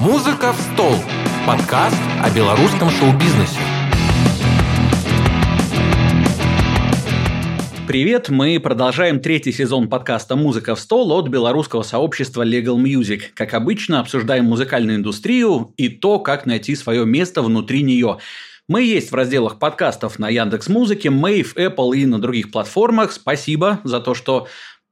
«Музыка в стол» – подкаст о белорусском шоу-бизнесе. Привет, мы продолжаем третий сезон подкаста «Музыка в стол» от белорусского сообщества Legal Music. Как обычно, обсуждаем музыкальную индустрию и то, как найти свое место внутри нее. Мы есть в разделах подкастов на Яндекс Музыке, Мэйв, Apple и на других платформах. Спасибо за то, что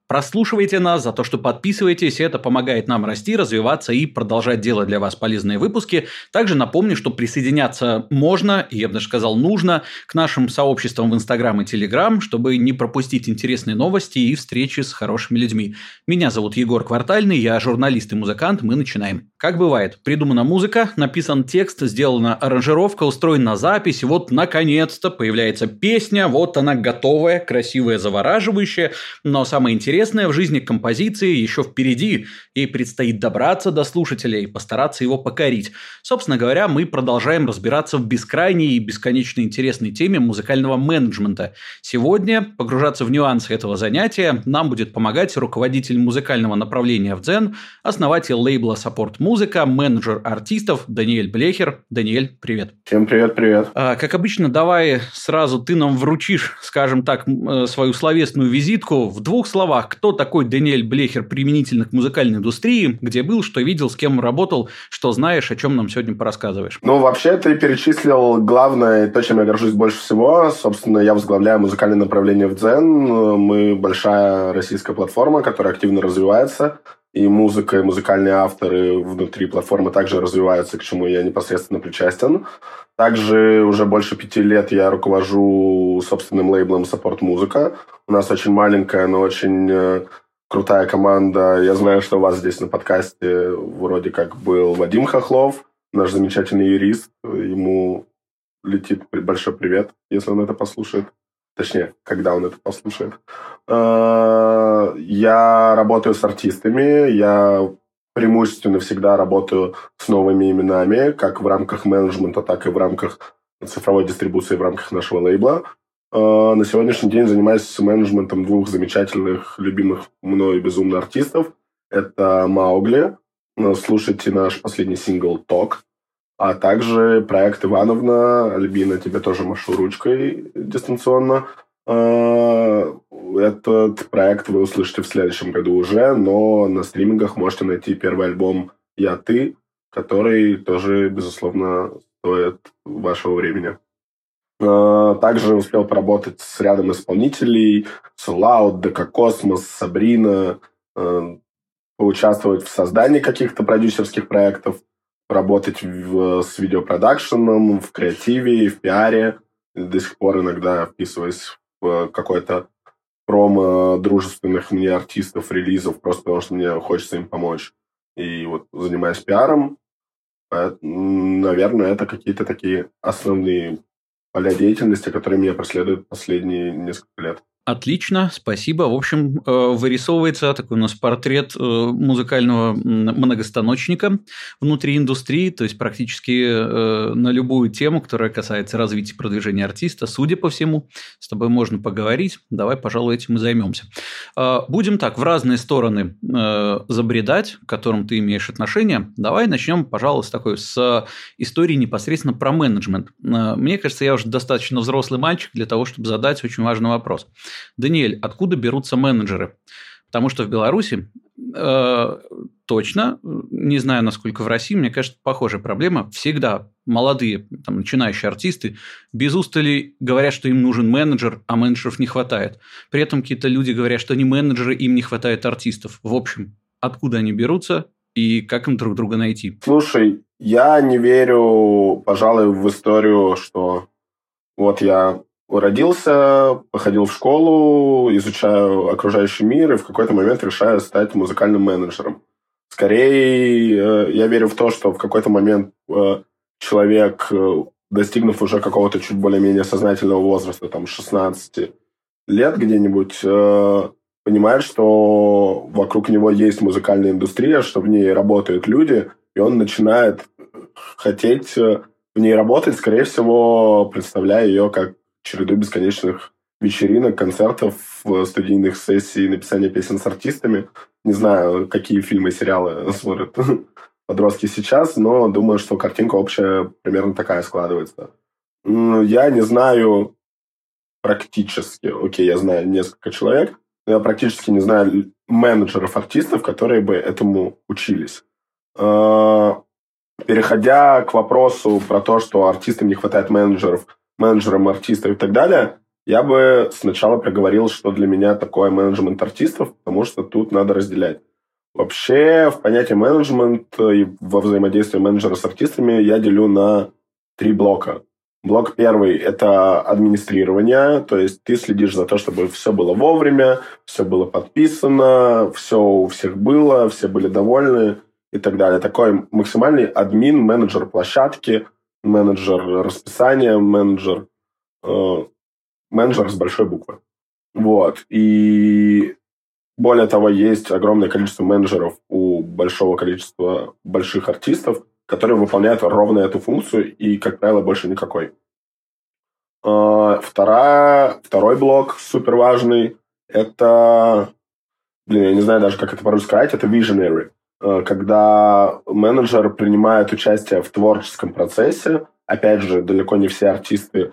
Прослушивайте нас, за то, что подписываетесь. Это помогает нам расти, развиваться и продолжать делать для вас полезные выпуски. Также напомню, что присоединяться можно, я бы даже сказал нужно, к нашим сообществам в Инстаграм и Телеграм, чтобы не пропустить интересные новости и встречи с хорошими людьми. Меня зовут Егор Квартальный, я журналист и музыкант. Мы начинаем. Как бывает, придумана музыка, написан текст, сделана аранжировка, устроена запись, и вот наконец-то появляется песня, вот она готовая, красивая, завораживающая, но самое интересное интересное в жизни композиции еще впереди, и предстоит добраться до слушателя и постараться его покорить. Собственно говоря, мы продолжаем разбираться в бескрайней и бесконечно интересной теме музыкального менеджмента. Сегодня погружаться в нюансы этого занятия нам будет помогать руководитель музыкального направления в Дзен, основатель лейбла Support Музыка, менеджер артистов Даниэль Блехер. Даниэль, привет. Всем привет, привет. А, как обычно, давай сразу ты нам вручишь, скажем так, э, свою словесную визитку в двух словах кто такой Даниэль Блехер применительно к музыкальной индустрии, где был, что видел, с кем работал, что знаешь, о чем нам сегодня порассказываешь. Ну, вообще, ты перечислил главное, то, чем я горжусь больше всего. Собственно, я возглавляю музыкальное направление в Дзен. Мы большая российская платформа, которая активно развивается. И музыка, и музыкальные авторы внутри платформы также развиваются, к чему я непосредственно причастен. Также уже больше пяти лет я руковожу собственным лейблом Support Музыка. У нас очень маленькая, но очень э, крутая команда. Я знаю, что у вас здесь на подкасте вроде как был Вадим Хохлов, наш замечательный юрист. Ему летит большой привет, если он это послушает. Точнее, когда он это послушает. Я работаю с артистами, я преимущественно всегда работаю с новыми именами, как в рамках менеджмента, так и в рамках цифровой дистрибуции в рамках нашего лейбла. Э, на сегодняшний день занимаюсь менеджментом двух замечательных, любимых мной безумно артистов. Это Маугли. Слушайте наш последний сингл «Ток». А также проект Ивановна. Альбина, тебе тоже машу ручкой дистанционно. Э, этот проект вы услышите в следующем году уже, но на стримингах можете найти первый альбом «Я ты», который тоже, безусловно, стоит вашего времени. Э, также успел поработать с рядом исполнителей, с Loud, ДК Космос, Сабрина, э, поучаствовать в создании каких-то продюсерских проектов, работать в, с видеопродакшеном, в креативе, в пиаре. До сих пор иногда вписываясь какой-то промо дружественных мне артистов, релизов, просто потому что мне хочется им помочь. И вот занимаясь пиаром, наверное, это какие-то такие основные поля деятельности, которые меня преследуют последние несколько лет. Отлично, спасибо. В общем, э, вырисовывается такой у нас портрет э, музыкального многостаночника внутри индустрии, то есть практически э, на любую тему, которая касается развития и продвижения артиста, судя по всему, с тобой можно поговорить. Давай, пожалуй, этим и займемся. Будем так, в разные стороны забредать, к которым ты имеешь отношение. Давай начнем, пожалуй, с такой, с истории непосредственно про менеджмент. Мне кажется, я уже достаточно взрослый мальчик для того, чтобы задать очень важный вопрос. Даниэль, откуда берутся менеджеры? Потому что в Беларуси э, точно, не знаю, насколько в России, мне кажется, похожая проблема. Всегда молодые, там, начинающие артисты без устали говорят, что им нужен менеджер, а менеджеров не хватает. При этом какие-то люди говорят, что они менеджеры, им не хватает артистов. В общем, откуда они берутся и как им друг друга найти? Слушай, я не верю, пожалуй, в историю, что вот я родился, походил в школу, изучаю окружающий мир и в какой-то момент решаю стать музыкальным менеджером. Скорее, э, я верю в то, что в какой-то момент э, человек, э, достигнув уже какого-то чуть более-менее сознательного возраста, там, 16 лет где-нибудь, понимает, что вокруг него есть музыкальная индустрия, что в ней работают люди, и он начинает хотеть в ней работать, скорее всего, представляя ее как череду бесконечных вечеринок, концертов, студийных сессий, написания песен с артистами. Не знаю, какие фильмы сериалы смотрят подростки сейчас, но думаю, что картинка общая примерно такая складывается. Я не знаю практически, окей, я знаю несколько человек, но я практически не знаю менеджеров артистов, которые бы этому учились. А, переходя к вопросу про то, что артистам не хватает менеджеров, менеджерам артистов и так далее, я бы сначала проговорил, что для меня такое менеджмент артистов, потому что тут надо разделять. Вообще, в понятие менеджмент и во взаимодействии менеджера с артистами я делю на три блока. Блок первый – это администрирование, то есть ты следишь за то, чтобы все было вовремя, все было подписано, все у всех было, все были довольны и так далее. Такой максимальный админ, менеджер площадки, менеджер расписания, менеджер, э, менеджер с большой буквы. Вот. И более того, есть огромное количество менеджеров у большого количества больших артистов, которые выполняют ровно эту функцию и, как правило, больше никакой. А, вторая, второй блок супер важный – это, блин, я не знаю даже, как это по-русски сказать, это visionary. А, когда менеджер принимает участие в творческом процессе, опять же, далеко не все артисты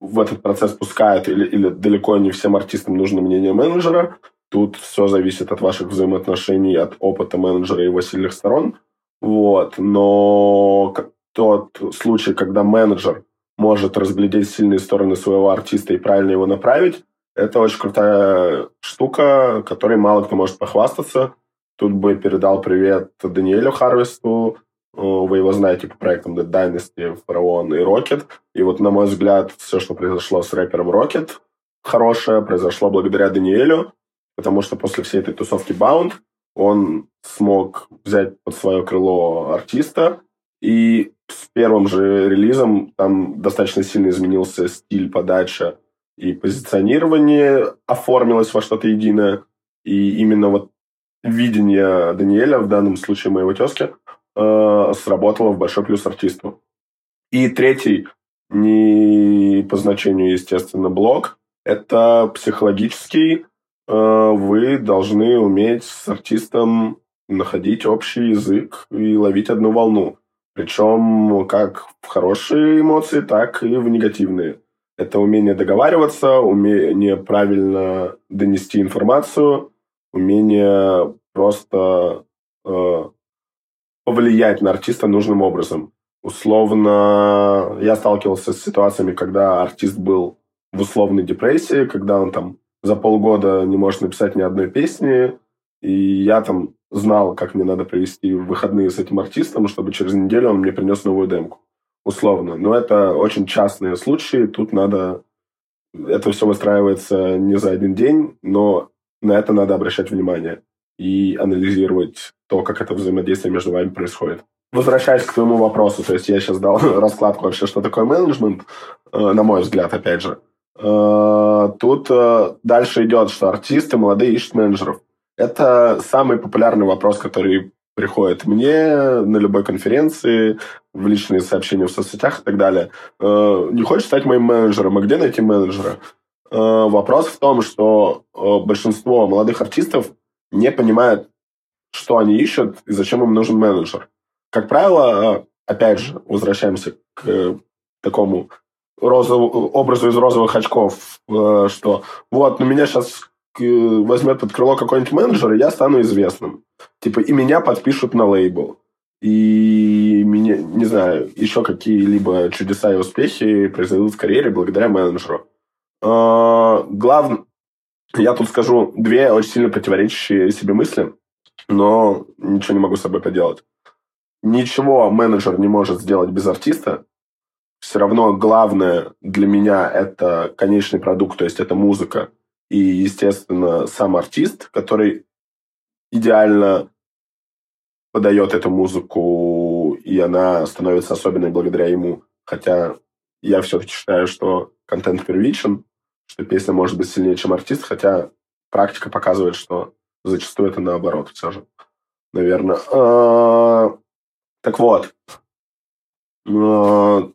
в этот процесс пускают, или, или далеко не всем артистам нужно мнение менеджера. Тут все зависит от ваших взаимоотношений, от опыта менеджера и его сильных сторон. Вот. Но тот случай, когда менеджер может разглядеть сильные стороны своего артиста и правильно его направить, это очень крутая штука, которой мало кто может похвастаться. Тут бы передал привет Даниэлю Харвесту, вы его знаете по проектам Dead Dynasty, Фараон и Rocket. И вот, на мой взгляд, все, что произошло с рэпером Rocket, хорошее, произошло благодаря Даниэлю, потому что после всей этой тусовки Bound он смог взять под свое крыло артиста, и с первым же релизом там достаточно сильно изменился стиль подачи и позиционирование оформилось во что-то единое. И именно вот видение Даниэля, в данном случае моего тезки, э, сработало в большой плюс артисту. И третий, не по значению, естественно, блок, это психологический Э, вы должны уметь с артистом находить общий язык и ловить одну волну. Причем как в хорошие эмоции, так и в негативные. Это умение договариваться, умение правильно донести информацию, умение просто э, повлиять на артиста нужным образом. Условно, я сталкивался с ситуациями, когда артист был в условной депрессии, когда он там за полгода не может написать ни одной песни, и я там знал, как мне надо провести выходные с этим артистом, чтобы через неделю он мне принес новую демку. Условно. Но это очень частные случаи, тут надо... Это все выстраивается не за один день, но на это надо обращать внимание и анализировать то, как это взаимодействие между вами происходит. Возвращаясь к твоему вопросу, то есть я сейчас дал раскладку вообще, что такое менеджмент, э, на мой взгляд, опять же. Э, тут э, дальше идет, что артисты молодые ищут менеджеров. Это самый популярный вопрос, который приходит мне на любой конференции, в личные сообщения в соцсетях и так далее. Не хочешь стать моим менеджером, а где найти менеджера? Вопрос в том, что большинство молодых артистов не понимают, что они ищут и зачем им нужен менеджер. Как правило, опять же, возвращаемся к такому розов, образу из розовых очков, э, что вот, на меня сейчас возьмет под крыло какой-нибудь менеджер, и я стану известным. Типа, и меня подпишут на лейбл. И меня, не знаю, еще какие-либо чудеса и успехи произойдут в карьере благодаря менеджеру. А, Главное, я тут скажу две очень сильно противоречащие себе мысли, но ничего не могу с собой поделать. Ничего менеджер не может сделать без артиста, все равно главное для меня это конечный продукт, то есть это музыка и, естественно, сам артист, который идеально подает эту музыку, и она становится особенной благодаря ему. Хотя я все-таки считаю, что контент первичен, что песня может быть сильнее, чем артист, хотя практика показывает, что зачастую это наоборот все же, наверное. А, так вот, а,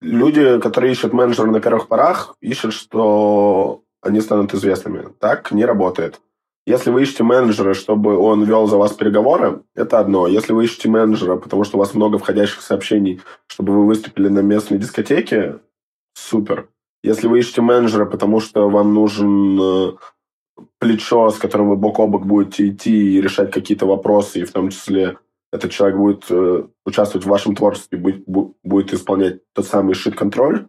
люди, которые ищут менеджера на первых порах, ищут, что они станут известными. Так не работает. Если вы ищете менеджера, чтобы он вел за вас переговоры, это одно. Если вы ищете менеджера, потому что у вас много входящих сообщений, чтобы вы выступили на местной дискотеке, супер. Если вы ищете менеджера, потому что вам нужен э, плечо, с которым вы бок о бок будете идти и решать какие-то вопросы, и в том числе этот человек будет э, участвовать в вашем творчестве, будет, будет исполнять тот самый шит-контроль,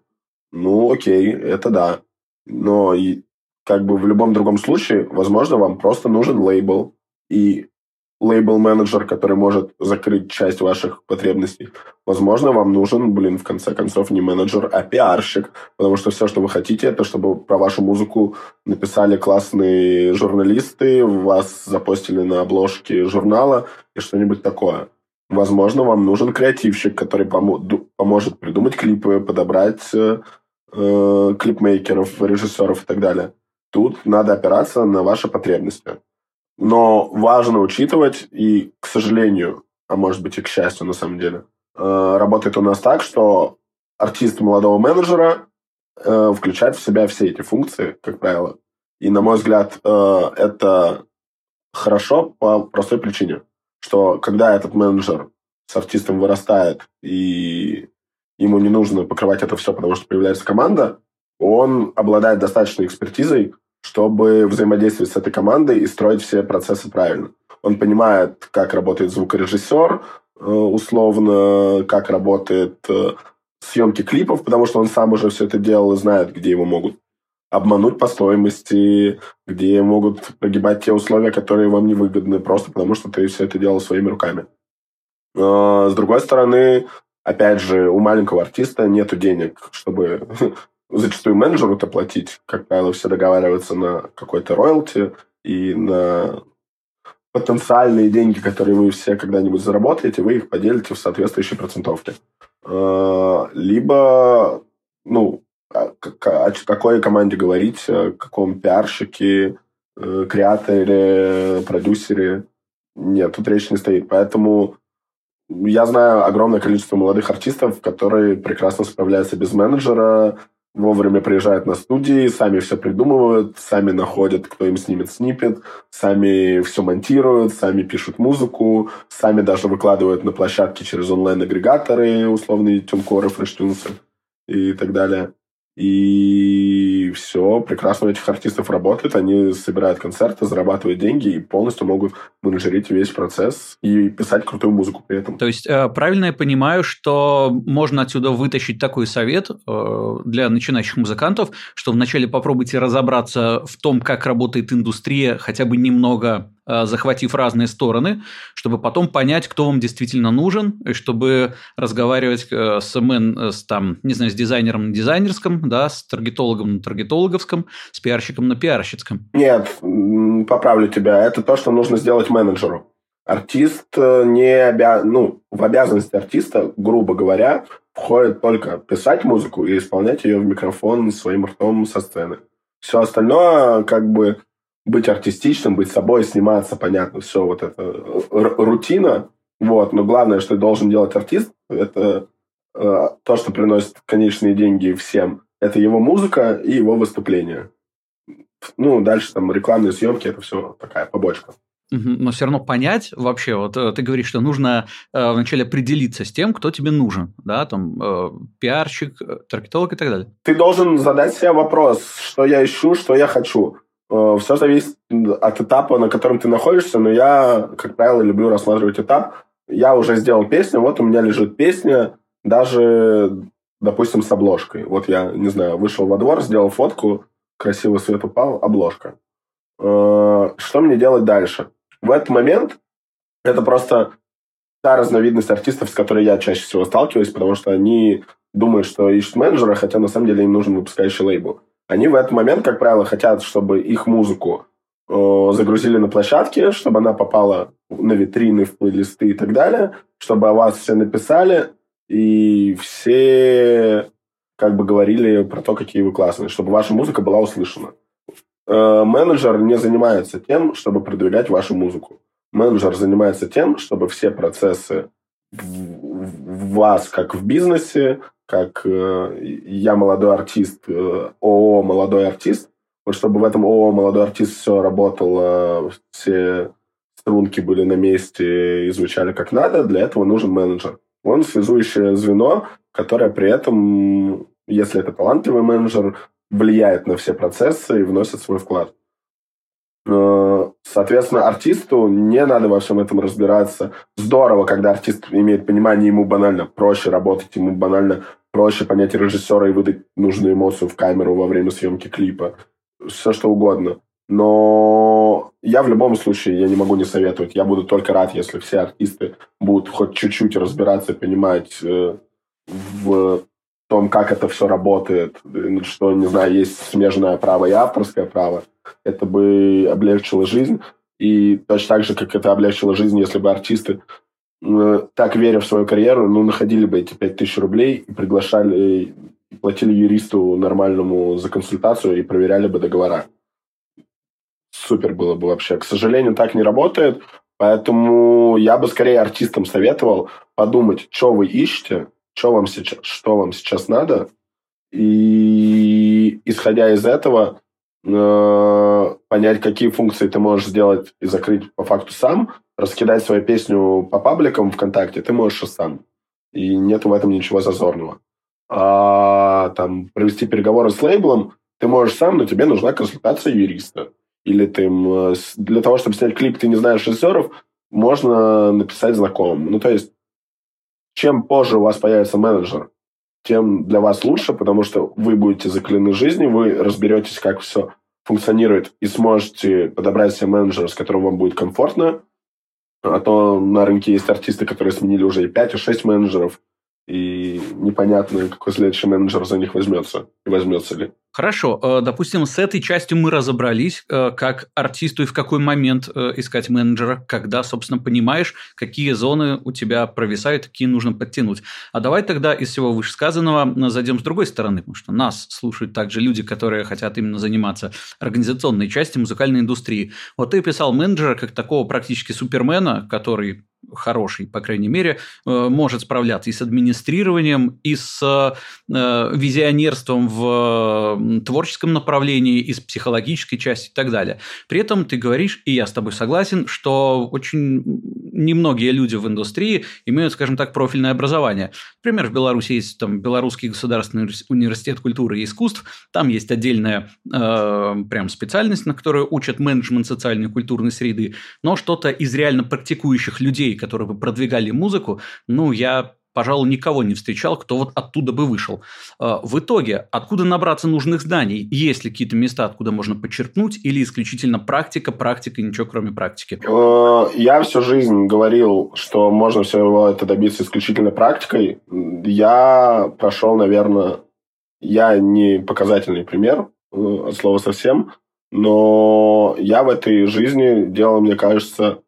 ну, окей, это да. Но и, как бы в любом другом случае, возможно, вам просто нужен лейбл. И лейбл-менеджер, который может закрыть часть ваших потребностей. Возможно, вам нужен, блин, в конце концов, не менеджер, а пиарщик, потому что все, что вы хотите, это чтобы про вашу музыку написали классные журналисты, вас запостили на обложке журнала и что-нибудь такое. Возможно, вам нужен креативщик, который помо- поможет придумать клипы, подобрать э, э, клипмейкеров, режиссеров и так далее. Тут надо опираться на ваши потребности. Но важно учитывать, и, к сожалению, а может быть и к счастью на самом деле, э, работает у нас так, что артист молодого менеджера э, включает в себя все эти функции, как правило. И, на мой взгляд, э, это хорошо по простой причине, что когда этот менеджер с артистом вырастает и ему не нужно покрывать это все, потому что появляется команда, он обладает достаточной экспертизой, чтобы взаимодействовать с этой командой и строить все процессы правильно. Он понимает, как работает звукорежиссер, э, условно, как работает э, съемки клипов, потому что он сам уже все это делал и знает, где его могут обмануть по стоимости, где могут прогибать те условия, которые вам не выгодны, просто потому что ты все это делал своими руками. Э, с другой стороны, опять же, у маленького артиста нет денег, чтобы зачастую менеджеру-то платить. Как правило, все договариваются на какой-то роялти и на потенциальные деньги, которые вы все когда-нибудь заработаете, вы их поделите в соответствующей процентовке. А, либо, ну, о какой команде говорить, о каком пиарщике, э, креаторе, продюсере. Нет, тут речь не стоит. Поэтому я знаю огромное количество молодых артистов, которые прекрасно справляются без менеджера, вовремя приезжают на студии, сами все придумывают, сами находят, кто им снимет снипет, сами все монтируют, сами пишут музыку, сами даже выкладывают на площадке через онлайн-агрегаторы, условные тюнкоры, фрештюнсы и так далее. И все, прекрасно у этих артистов работает, они собирают концерты, зарабатывают деньги и полностью могут менеджерить весь процесс и писать крутую музыку при этом. То есть, э, правильно я понимаю, что можно отсюда вытащить такой совет э, для начинающих музыкантов, что вначале попробуйте разобраться в том, как работает индустрия, хотя бы немного захватив разные стороны, чтобы потом понять, кто вам действительно нужен, и чтобы разговаривать э, с МН, э, с, там, не знаю, с дизайнером на дизайнерском, да, с таргетологом на таргетологовском, с пиарщиком на пиарщицком. Нет, поправлю тебя. Это то, что нужно сделать менеджеру. Артист не обя... ну, в обязанности артиста, грубо говоря, входит только писать музыку и исполнять ее в микрофон своим ртом со сцены. Все остальное, как бы, быть артистичным, быть собой, сниматься, понятно, все вот это рутина, вот, но главное, что должен делать артист, это э, то, что приносит конечные деньги всем, это его музыка и его выступление. Ну, дальше там рекламные съемки, это все такая побочка. Но все равно понять вообще, вот э, ты говоришь, что нужно э, вначале определиться с тем, кто тебе нужен, да, там э, пиарщик, э, таргетолог и так далее. Ты должен задать себе вопрос, что я ищу, что я хочу. Э, Все зависит от этапа, на котором ты находишься, но я, как правило, люблю рассматривать этап. Я уже сделал песню, вот у меня лежит песня, даже, допустим, с обложкой. Вот я, не знаю, вышел во двор, сделал фотку, красивый свет упал, обложка. Э, что мне делать дальше? В этот момент это просто та разновидность артистов, с которой я чаще всего сталкиваюсь, потому что они думают, что ищут менеджера, хотя на самом деле им нужен выпускающий лейбл. Они в этот момент, как правило, хотят, чтобы их музыку э, загрузили на площадке, чтобы она попала на витрины, в плейлисты и так далее, чтобы о вас все написали, и все как бы говорили про то, какие вы классные, чтобы ваша музыка была услышана. Э, менеджер не занимается тем, чтобы продвигать вашу музыку. Менеджер занимается тем, чтобы все процессы в вас, как в бизнесе, как э, я молодой артист, э, ООО молодой артист, Вот чтобы в этом ООО «Молодой артист» все работало, все струнки были на месте и звучали как надо, для этого нужен менеджер. Он связующее звено, которое при этом, если это талантливый менеджер, влияет на все процессы и вносит свой вклад. Э, соответственно, артисту не надо во всем этом разбираться. Здорово, когда артист имеет понимание, ему банально проще работать, ему банально проще понять режиссера и выдать нужную эмоцию в камеру во время съемки клипа. Все что угодно. Но я в любом случае, я не могу не советовать. Я буду только рад, если все артисты будут хоть чуть-чуть разбираться, понимать э, в том, как это все работает, что, не знаю, есть смежное право и авторское право, это бы облегчило жизнь. И точно так же, как это облегчило жизнь, если бы артисты, так веря в свою карьеру, ну, находили бы эти 5000 рублей и приглашали, и платили юристу нормальному за консультацию и проверяли бы договора. Супер было бы вообще. К сожалению, так не работает, поэтому я бы скорее артистам советовал подумать, что вы ищете, что вам сейчас, что вам сейчас надо, и исходя из этого э, понять, какие функции ты можешь сделать и закрыть по факту сам, раскидать свою песню по пабликам ВКонтакте, ты можешь и сам. И нет в этом ничего зазорного. А там провести переговоры с лейблом ты можешь сам, но тебе нужна консультация юриста. Или ты для того, чтобы снять клип, ты не знаешь режиссеров, можно написать знакомым. Ну, то есть чем позже у вас появится менеджер, тем для вас лучше, потому что вы будете закалены жизнью, вы разберетесь, как все функционирует, и сможете подобрать себе менеджера, с которым вам будет комфортно. А то на рынке есть артисты, которые сменили уже и 5, и 6 менеджеров, и непонятно, какой следующий менеджер за них возьмется, и возьмется ли. Хорошо, э, допустим, с этой частью мы разобрались, э, как артисту и в какой момент э, искать менеджера, когда, собственно, понимаешь, какие зоны у тебя провисают, какие нужно подтянуть. А давай тогда из всего вышесказанного зайдем с другой стороны, потому что нас слушают также люди, которые хотят именно заниматься организационной частью музыкальной индустрии. Вот ты писал менеджера как такого практически супермена, который хороший, по крайней мере, может справляться и с администрированием, и с визионерством в творческом направлении, и с психологической части и так далее. При этом ты говоришь, и я с тобой согласен, что очень немногие люди в индустрии имеют, скажем так, профильное образование. Например, в Беларуси есть там Белорусский государственный университет культуры и искусств, там есть отдельная э, прям специальность, на которую учат менеджмент социальной и культурной среды, но что-то из реально практикующих людей, которые бы продвигали музыку, ну, я пожалуй, никого не встречал, кто вот оттуда бы вышел. А, в итоге, откуда набраться нужных знаний? Есть ли какие-то места, откуда можно подчеркнуть, или исключительно практика, практика и ничего кроме практики? Э, я всю жизнь говорил, что можно всего это добиться исключительно практикой. Я прошел, наверное, я не показательный пример э, от слова совсем, но я в этой жизни делал, мне кажется,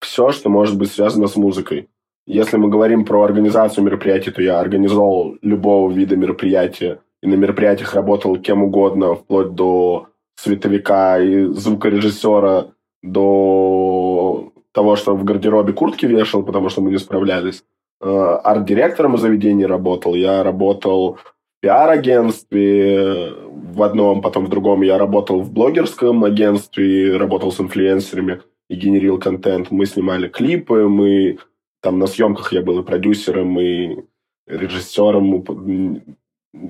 все, что может быть связано с музыкой. Если мы говорим про организацию мероприятий, то я организовал любого вида мероприятия. И на мероприятиях работал кем угодно, вплоть до световика и звукорежиссера, до того, что в гардеробе куртки вешал, потому что мы не справлялись. Э, арт-директором заведения работал. Я работал в пиар-агентстве в одном, потом в другом. Я работал в блогерском агентстве, работал с инфлюенсерами и генерил контент. Мы снимали клипы, мы там на съемках я был и продюсером, и режиссером.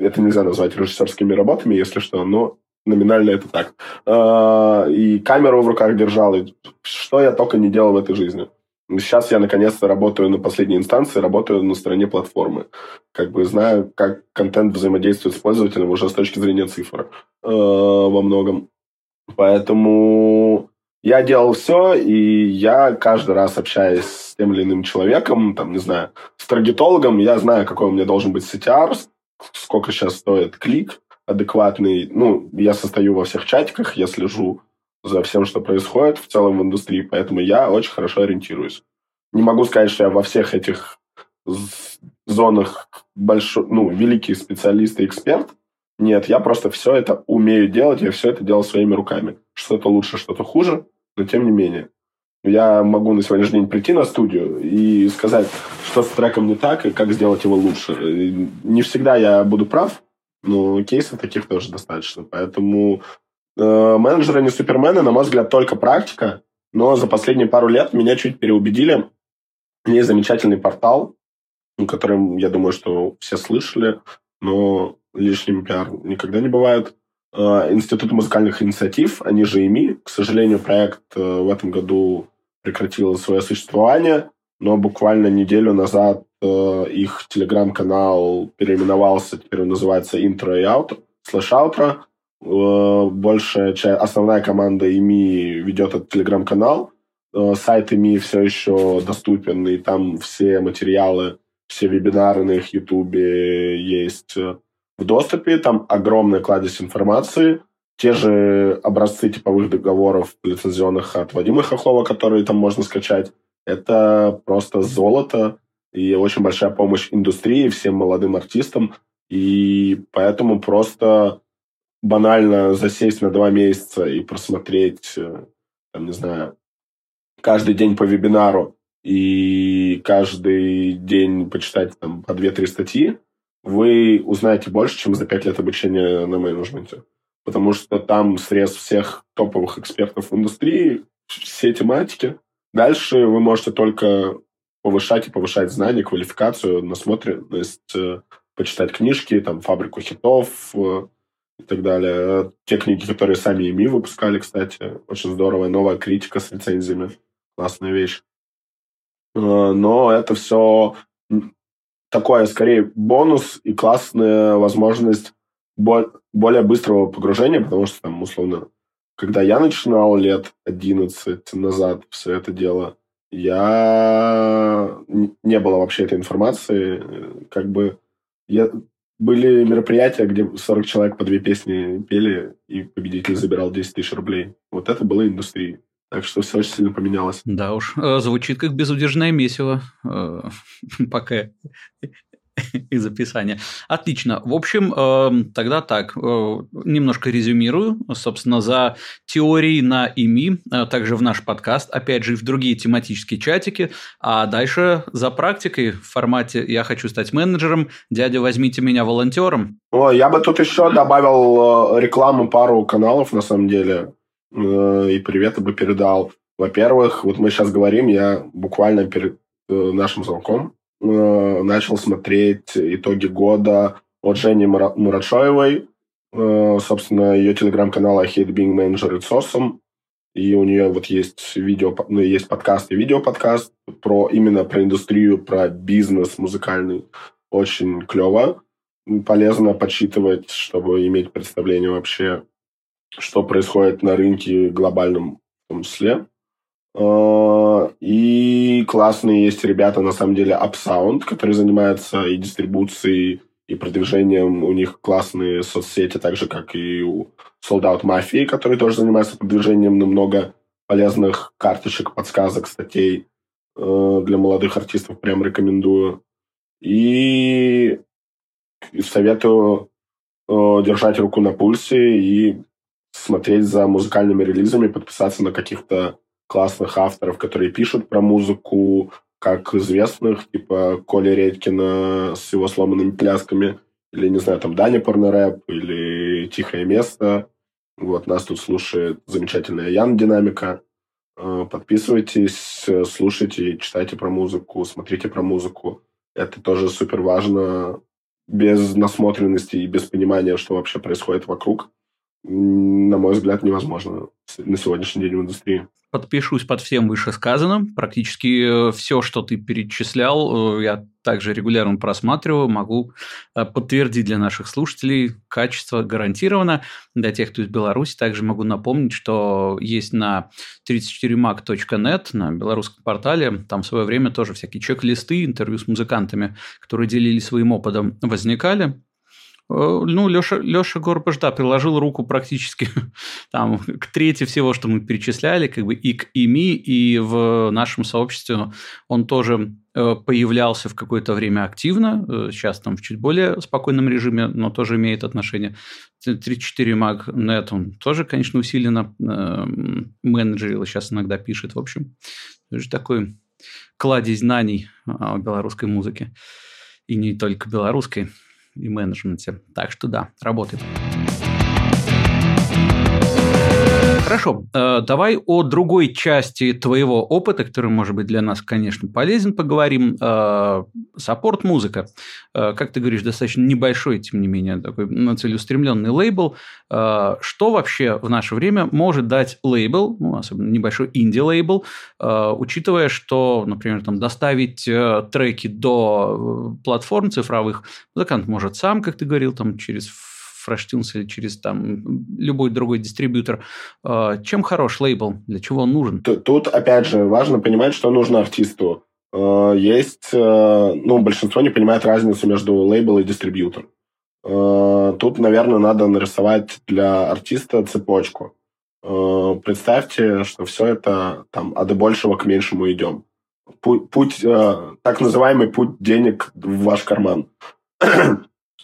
Это нельзя назвать режиссерскими работами, если что, но номинально это так. А, и камеру в руках держал, и что я только не делал в этой жизни. Сейчас я наконец-то работаю на последней инстанции, работаю на стороне платформы. Как бы знаю, как контент взаимодействует с пользователем уже с точки зрения цифр э, во многом. Поэтому я делал все, и я каждый раз общаюсь с тем или иным человеком, там, не знаю, с таргетологом, я знаю, какой у меня должен быть CTR, сколько сейчас стоит клик адекватный. Ну, я состою во всех чатиках, я слежу за всем, что происходит в целом в индустрии, поэтому я очень хорошо ориентируюсь. Не могу сказать, что я во всех этих зонах большой, ну, великий специалист и эксперт. Нет, я просто все это умею делать, я все это делал своими руками. Что-то лучше, что-то хуже но тем не менее. Я могу на сегодняшний день прийти на студию и сказать, что с треком не так и как сделать его лучше. Не всегда я буду прав, но кейсов таких тоже достаточно. Поэтому Э, менеджеры не супермены, на мой взгляд, только практика. Но за последние пару лет меня чуть переубедили. Есть замечательный портал, которым, я думаю, что все слышали, но лишним пиар никогда не бывает. Э, Институт музыкальных инициатив, они же ИМИ. К сожалению, проект э, в этом году прекратил свое существование, но буквально неделю назад их телеграм-канал переименовался, теперь он называется Intro и Outro, слэш Outro. Э, большая часть, основная команда ИМИ ведет этот телеграм-канал. Э, сайт ИМИ все еще доступен, и там все материалы, все вебинары на их ютубе есть э, в доступе. Там огромная кладезь информации. Те же образцы типовых договоров лицензионных от Вадима Хохлова, которые там можно скачать. Это просто золото и очень большая помощь индустрии, всем молодым артистам. И поэтому просто банально засесть на два месяца и просмотреть, э, там, не знаю, каждый день по вебинару и каждый день почитать там по 2-3 статьи, вы узнаете больше, чем за 5 лет обучения на менеджменте. Потому что там срез всех топовых экспертов в индустрии, все тематики. Дальше вы можете только повышать и повышать знания, квалификацию, насмотренность, э, почитать книжки, там, «Фабрику хитов», э, и так далее. Те книги, которые сами ими выпускали, кстати, очень здорово. Новая критика с рецензиями. Классная вещь. Э, но это все такое, скорее, бонус и классная возможность более быстрого погружения, потому что, там, условно, когда я начинал лет 11 назад все это дело, я не было вообще этой информации. Как бы я были мероприятия, где 40 человек по две песни пели, и победитель забирал 10 тысяч рублей. Вот это было индустрия. Так что все очень сильно поменялось. Да уж, э, звучит как безудержное месиво. Э, пока из описания. Отлично. В общем, эм, тогда так. Э, немножко резюмирую. Собственно, за теорией на ИМИ, э, также в наш подкаст, опять же, и в другие тематические чатики. А дальше за практикой в формате «Я хочу стать менеджером», «Дядя, возьмите меня волонтером». О, я бы тут еще добавил э, рекламу пару каналов, на самом деле, и приветы бы передал. Во-первых, вот мы сейчас говорим, я буквально перед нашим звонком Э, начал смотреть итоги года от Жени Мурачоевой. Э, собственно, ее телеграм-канал I Hate Being Manager It's Awesome. И у нее вот есть видео, ну, есть подкаст и видеоподкаст про именно про индустрию, про бизнес музыкальный. Очень клево. Полезно подсчитывать, чтобы иметь представление вообще, что происходит на рынке глобальном в том числе. Э, и классные есть ребята, на самом деле, Upsound, которые занимаются и дистрибуцией, и продвижением. У них классные соцсети, так же, как и у Sold Out Mafia, которые тоже занимаются продвижением, но много полезных карточек, подсказок, статей э, для молодых артистов. Прям рекомендую. И советую э, держать руку на пульсе и смотреть за музыкальными релизами, подписаться на каких-то классных авторов, которые пишут про музыку, как известных, типа Коля Редькина с его сломанными плясками, или, не знаю, там Даня Порнорэп, или Тихое место. Вот, нас тут слушает замечательная Ян Динамика. Э, подписывайтесь, слушайте, читайте про музыку, смотрите про музыку. Это тоже супер важно. Без насмотренности и без понимания, что вообще происходит вокруг, на мой взгляд, невозможно на сегодняшний день в индустрии подпишусь под всем вышесказанным. Практически э, все, что ты перечислял, э, я также регулярно просматриваю, могу э, подтвердить для наших слушателей. Качество гарантировано. Для тех, кто из Беларуси, также могу напомнить, что есть на 34mac.net, на белорусском портале, там в свое время тоже всякие чек-листы, интервью с музыкантами, которые делились своим опытом, возникали. Э, ну, Леша, Леша Горбаш, да, приложил руку практически там, к трети всего, что мы перечисляли, как бы и к ИМИ, и в нашем сообществе он тоже э, появлялся в какое-то время активно, э, сейчас там в чуть более спокойном режиме, но тоже имеет отношение. 34 Mag Net, он тоже, конечно, усиленно менеджерил, сейчас иногда пишет, в общем. Это же такой кладезь знаний о белорусской музыке. И не только белорусской и менеджменте. Так что да, работает. Хорошо, э, давай о другой части твоего опыта, который может быть для нас, конечно, полезен, поговорим. Э, саппорт-музыка. Э, как ты говоришь, достаточно небольшой, тем не менее, такой целеустремленный лейбл. Что вообще в наше время может дать лейбл, ну, особенно небольшой инди-лейбл, учитывая, что, например, там, доставить треки до платформ цифровых музыкант может сам, как ты говорил, там, через Freshtunes или через там любой другой дистрибьютор. А, чем хорош лейбл? Для чего он нужен? Тут, опять же, важно понимать, что нужно артисту. А, есть, а, ну, большинство не понимает разницу между лейбл и дистрибьютор. Тут, наверное, надо нарисовать для артиста цепочку. Представьте, что все это там от большего к меньшему идем. Путь, путь так называемый путь денег в ваш карман.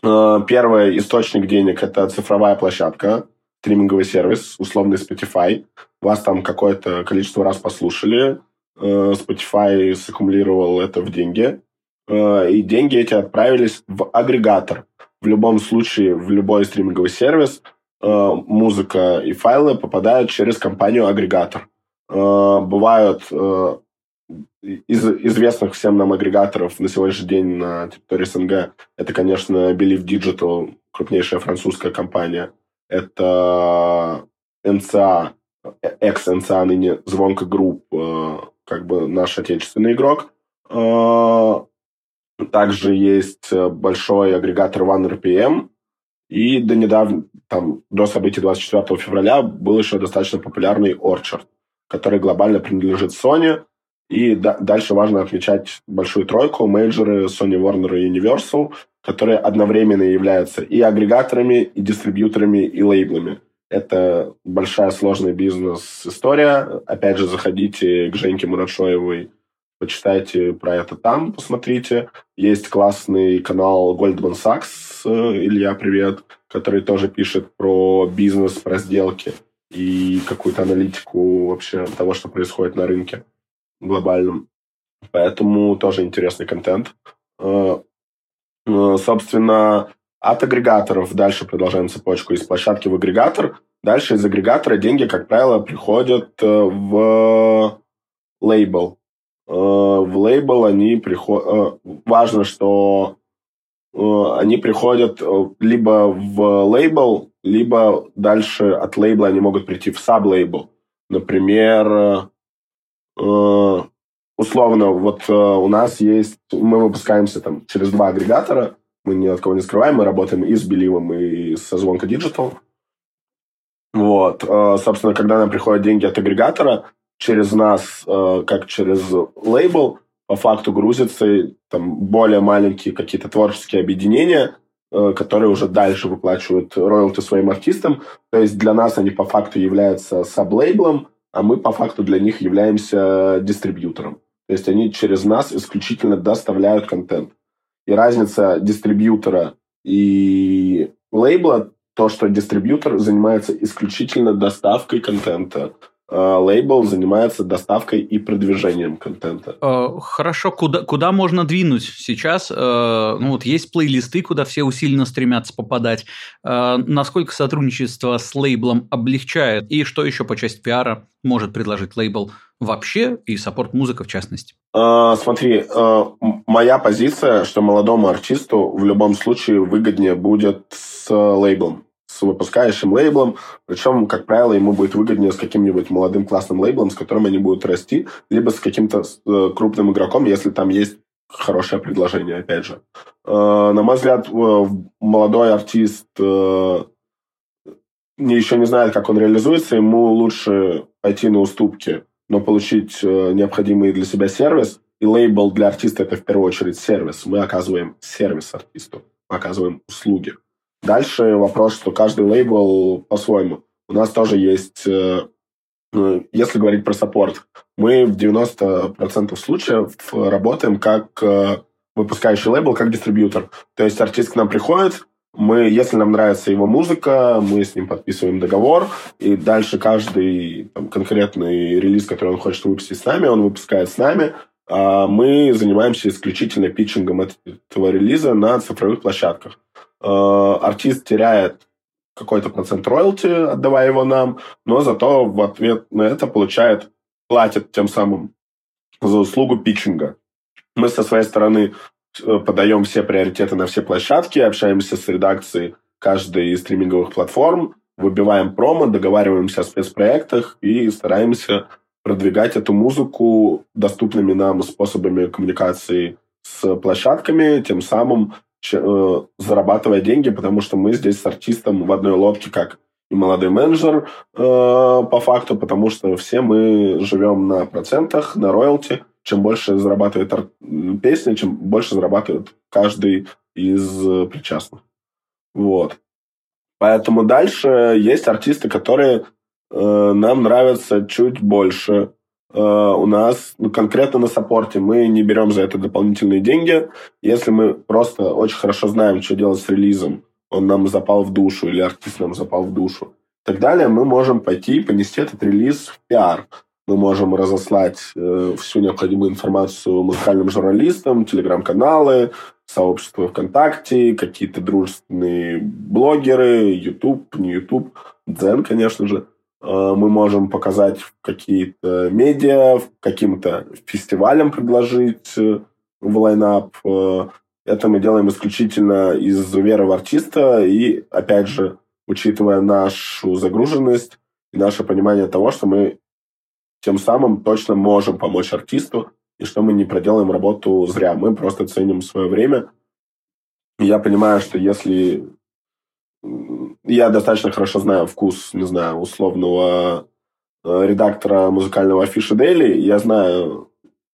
Э, первый источник денег – это цифровая площадка, стриминговый сервис, условный Spotify. Вас там какое-то количество раз послушали, э, Spotify саккумулировал это в деньги, э, и деньги эти отправились в агрегатор. В любом случае, в любой стриминговый сервис музыка и файлы попадают через компанию-агрегатор. Бывают из известных всем нам агрегаторов на сегодняшний день на территории СНГ это, конечно, Believe Digital, крупнейшая французская компания. Это НЦА, экс-НЦА, ныне Zvonko Group, э, как бы наш отечественный игрок. Э, также есть большой агрегатор OneRPM, и до недавно, там, до событий 24 февраля был еще достаточно популярный Orchard, который глобально принадлежит Sony – и да, дальше важно отмечать большую тройку, мейджоры Sony, Warner и Universal, которые одновременно являются и агрегаторами, и дистрибьюторами, и лейблами. Это большая сложная бизнес-история. Опять же, заходите к Женьке Мурашоевой, почитайте про это там, посмотрите. Есть классный канал Goldman Sachs, Илья, привет, который тоже пишет про бизнес, про сделки и какую-то аналитику вообще того, что происходит на рынке глобальном. Поэтому тоже интересный контент. Э, э, собственно, от агрегаторов дальше продолжаем цепочку из площадки в агрегатор. Дальше из агрегатора деньги, как правило, приходят э, в лейбл. В лейбл они приходят... Важно, что они приходят либо в лейбл, либо дальше от лейбла они могут прийти в саб-лейбл. Например, условно, вот э, у нас есть, мы выпускаемся там через два агрегатора, мы ни от кого не скрываем, мы работаем и с Беливом, и со Звонка Digital. Вот. Э, собственно, когда нам приходят деньги от агрегатора, через нас, как через лейбл, по факту грузятся там более маленькие какие-то творческие объединения, которые уже дальше выплачивают роялти своим артистам. То есть для нас они по факту являются саблейблом, а мы по факту для них являемся дистрибьютором. То есть они через нас исключительно доставляют контент. И разница дистрибьютора и лейбла то, что дистрибьютор занимается исключительно доставкой контента, лейбл занимается доставкой и продвижением контента. Э, хорошо, куда, куда можно двинуть сейчас? Э, ну вот есть плейлисты, куда все усиленно стремятся попадать. Э, насколько сотрудничество с лейблом облегчает? И что еще по части пиара может предложить лейбл вообще и саппорт-музыка в частности? Смотри, моя позиция, что молодому артисту в любом случае выгоднее будет с лейблом с выпускающим лейблом, причем, как правило, ему будет выгоднее с каким-нибудь молодым классным лейблом, с которым они будут расти, либо с каким-то э, крупным игроком, если там есть хорошее предложение, опять же. Э, на мой взгляд, молодой артист э, еще не знает, как он реализуется, ему лучше пойти на уступки, но получить необходимый для себя сервис. И лейбл для артиста – это в первую очередь сервис. Мы оказываем сервис артисту, оказываем услуги. Дальше вопрос, что каждый лейбл по-своему. У нас тоже есть, э, ну, если говорить про саппорт, мы в 90% случаев работаем как э, выпускающий лейбл, как дистрибьютор. То есть артист к нам приходит, мы, если нам нравится его музыка, мы с ним подписываем договор, и дальше каждый там, конкретный релиз, который он хочет выпустить с нами, он выпускает с нами, а мы занимаемся исключительно питчингом этого релиза на цифровых площадках. Э, артист теряет какой-то процент роялти, отдавая его нам, но зато в ответ на это получает, платит тем самым за услугу питчинга. Мы со своей стороны э, подаем все приоритеты на все площадки, общаемся с редакцией каждой из стриминговых платформ, выбиваем промо, договариваемся о спецпроектах и стараемся продвигать эту музыку доступными нам способами коммуникации с площадками, тем самым зарабатывая деньги, потому что мы здесь с артистом в одной лодке, как и молодой менеджер э, по факту, потому что все мы живем на процентах, на роялти. Чем больше зарабатывает ар- песня, чем больше зарабатывает каждый из причастных. Вот. Поэтому дальше есть артисты, которые э, нам нравятся чуть больше. Э, у нас ну, конкретно на саппорте мы не берем за это дополнительные деньги. Если мы просто очень хорошо знаем, что делать с релизом, он нам запал в душу или артист нам запал в душу, так далее, мы можем пойти и понести этот релиз в пиар. Мы можем разослать э, всю необходимую информацию музыкальным журналистам, телеграм-каналы, сообщества ВКонтакте, какие-то дружественные блогеры, YouTube, не YouTube, Дзен, конечно же. Э, мы можем показать какие-то медиа, каким-то фестивалям предложить э, в лайнап. Э, это мы делаем исключительно из веры в артиста и, опять же, учитывая нашу загруженность и наше понимание того, что мы тем самым точно можем помочь артисту, и что мы не проделаем работу зря. Мы просто ценим свое время. И я понимаю, что если... Я достаточно хорошо знаю вкус, не знаю, условного редактора музыкального афиши Daily. Я знаю,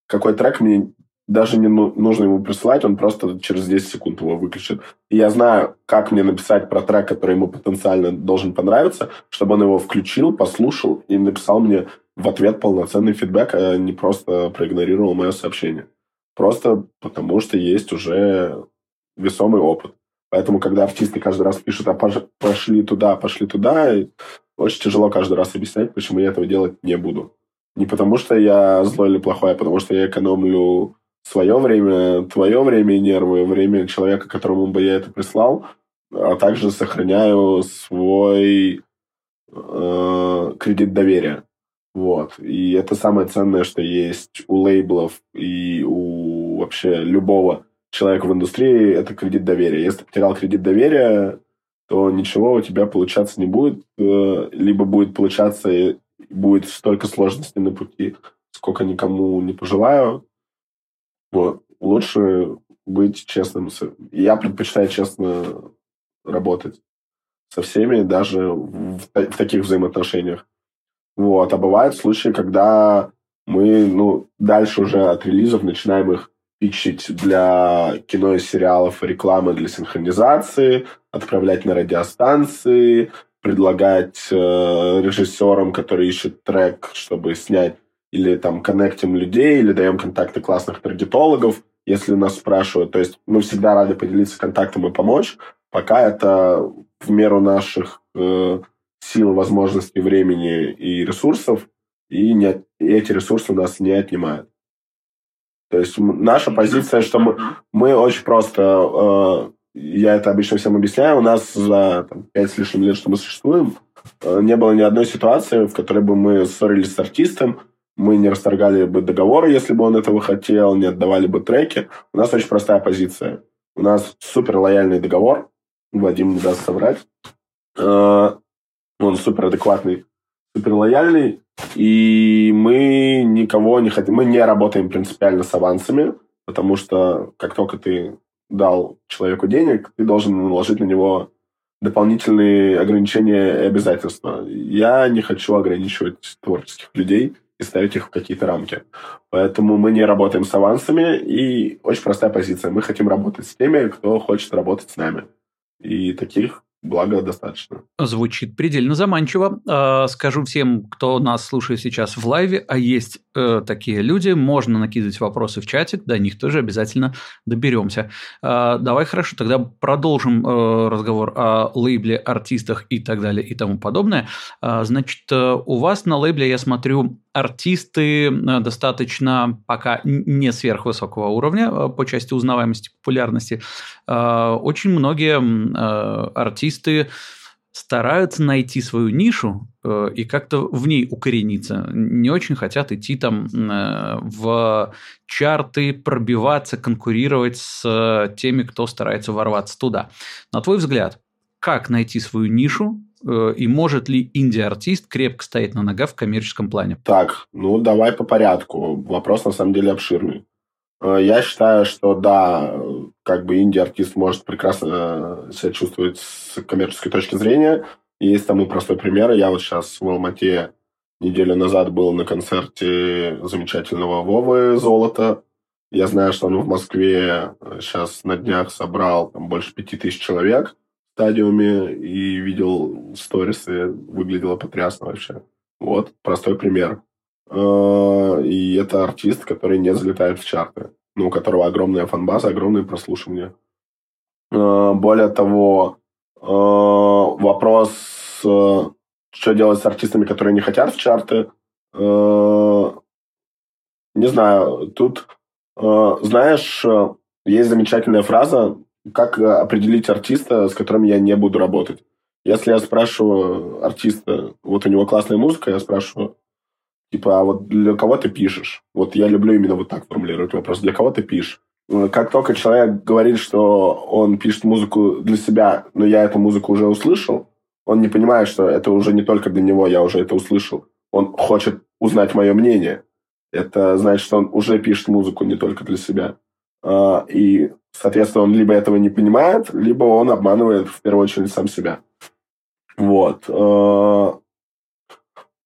какой трек мне даже не нужно ему присылать, он просто через 10 секунд его выключит. И я знаю, как мне написать про трек, который ему потенциально должен понравиться, чтобы он его включил, послушал и написал мне в ответ полноценный фидбэк, а не просто проигнорировал мое сообщение. Просто потому что есть уже весомый опыт. Поэтому, когда артисты каждый раз пишут, а пошли туда, пошли туда, очень тяжело каждый раз объяснять, почему я этого делать не буду. Не потому что я злой или плохой, а потому что я экономлю свое время, твое время и нервы, время человека, которому бы я это прислал, а также сохраняю свой э, кредит доверия. Вот. И это самое ценное, что есть у лейблов и у вообще любого человека в индустрии, это кредит доверия. Если потерял кредит доверия, то ничего у тебя получаться не будет. Э, либо будет получаться и будет столько сложностей на пути, сколько никому не пожелаю, вот. Лучше быть честным. Я предпочитаю честно работать со всеми, даже в, в таких взаимоотношениях. Вот. А бывают случаи, когда мы ну, дальше уже от релизов начинаем их питчить для кино и сериалов, рекламы для синхронизации, отправлять на радиостанции, предлагать э, режиссерам, которые ищут трек, чтобы снять или там коннектим людей, или даем контакты классных таргетологов, если нас спрашивают. То есть мы всегда рады поделиться контактом и помочь, пока это в меру наших э, сил, возможностей, времени и ресурсов, и, не, и эти ресурсы у нас не отнимают. То есть наша позиция, что мы, мы очень просто, э, я это обычно всем объясняю, у нас за там, 5 с лишним лет, что мы существуем, э, не было ни одной ситуации, в которой бы мы ссорились с артистом, мы не расторгали бы договоры, если бы он этого хотел, не отдавали бы треки. У нас очень простая позиция. У нас супер лояльный договор. Вадим не даст соврать. А, он супер адекватный, супер лояльный. И мы никого не хотим... Мы не работаем принципиально с авансами, потому что как только ты дал человеку денег, ты должен наложить на него дополнительные ограничения и обязательства. Я не хочу ограничивать творческих людей и ставить их в какие-то рамки. Поэтому мы не работаем с авансами, и очень простая позиция. Мы хотим работать с теми, кто хочет работать с нами. И таких благо достаточно. Звучит предельно заманчиво. А, скажу всем, кто нас слушает сейчас в лайве, а есть э, такие люди, можно накидывать вопросы в чатик, до них тоже обязательно доберемся. А, давай хорошо, тогда продолжим э, разговор о лейбле, артистах и так далее и тому подобное. А, значит, э, у вас на лейбле, я смотрю, артисты достаточно пока не сверхвысокого уровня по части узнаваемости, популярности. Очень многие артисты стараются найти свою нишу э, и как-то в ней укорениться. Не очень хотят идти там э, в чарты, пробиваться, конкурировать с теми, кто старается ворваться туда. На твой взгляд, как найти свою нишу э, и может ли инди-артист крепко стоять на ногах в коммерческом плане? Так, ну давай по порядку. Вопрос на самом деле обширный. Э, я считаю, что да, как бы инди-артист может прекрасно э, себя чувствовать с коммерческой точки зрения. Есть тому простой пример. Я вот сейчас в Алмате неделю назад был на концерте замечательного Вовы Золота. Я знаю, что он в Москве сейчас на днях собрал там, больше пяти тысяч человек стадиуме и видел сторисы. Выглядело потрясно вообще. Вот, простой пример. Э, и это артист, который не залетает в чарты, ну, у которого огромная фанбаза, огромные прослушивания. Э, более того, э, вопрос, что делать с артистами, которые не хотят в чарты, не знаю, тут, знаешь, есть замечательная фраза, как определить артиста, с которым я не буду работать. Если я спрашиваю артиста, вот у него классная музыка, я спрашиваю, Типа, а вот для кого ты пишешь? Вот я люблю именно вот так формулировать вопрос. Для кого ты пишешь? Э, как только человек говорит, что он пишет музыку для себя, но я эту музыку уже услышал, он не понимает, что это уже не только для него, я уже это услышал. Он хочет узнать мое мнение. Это значит, что он уже пишет музыку не только для себя. А, и, соответственно, он либо этого не понимает, либо он обманывает в первую очередь сам себя. Вот. Э,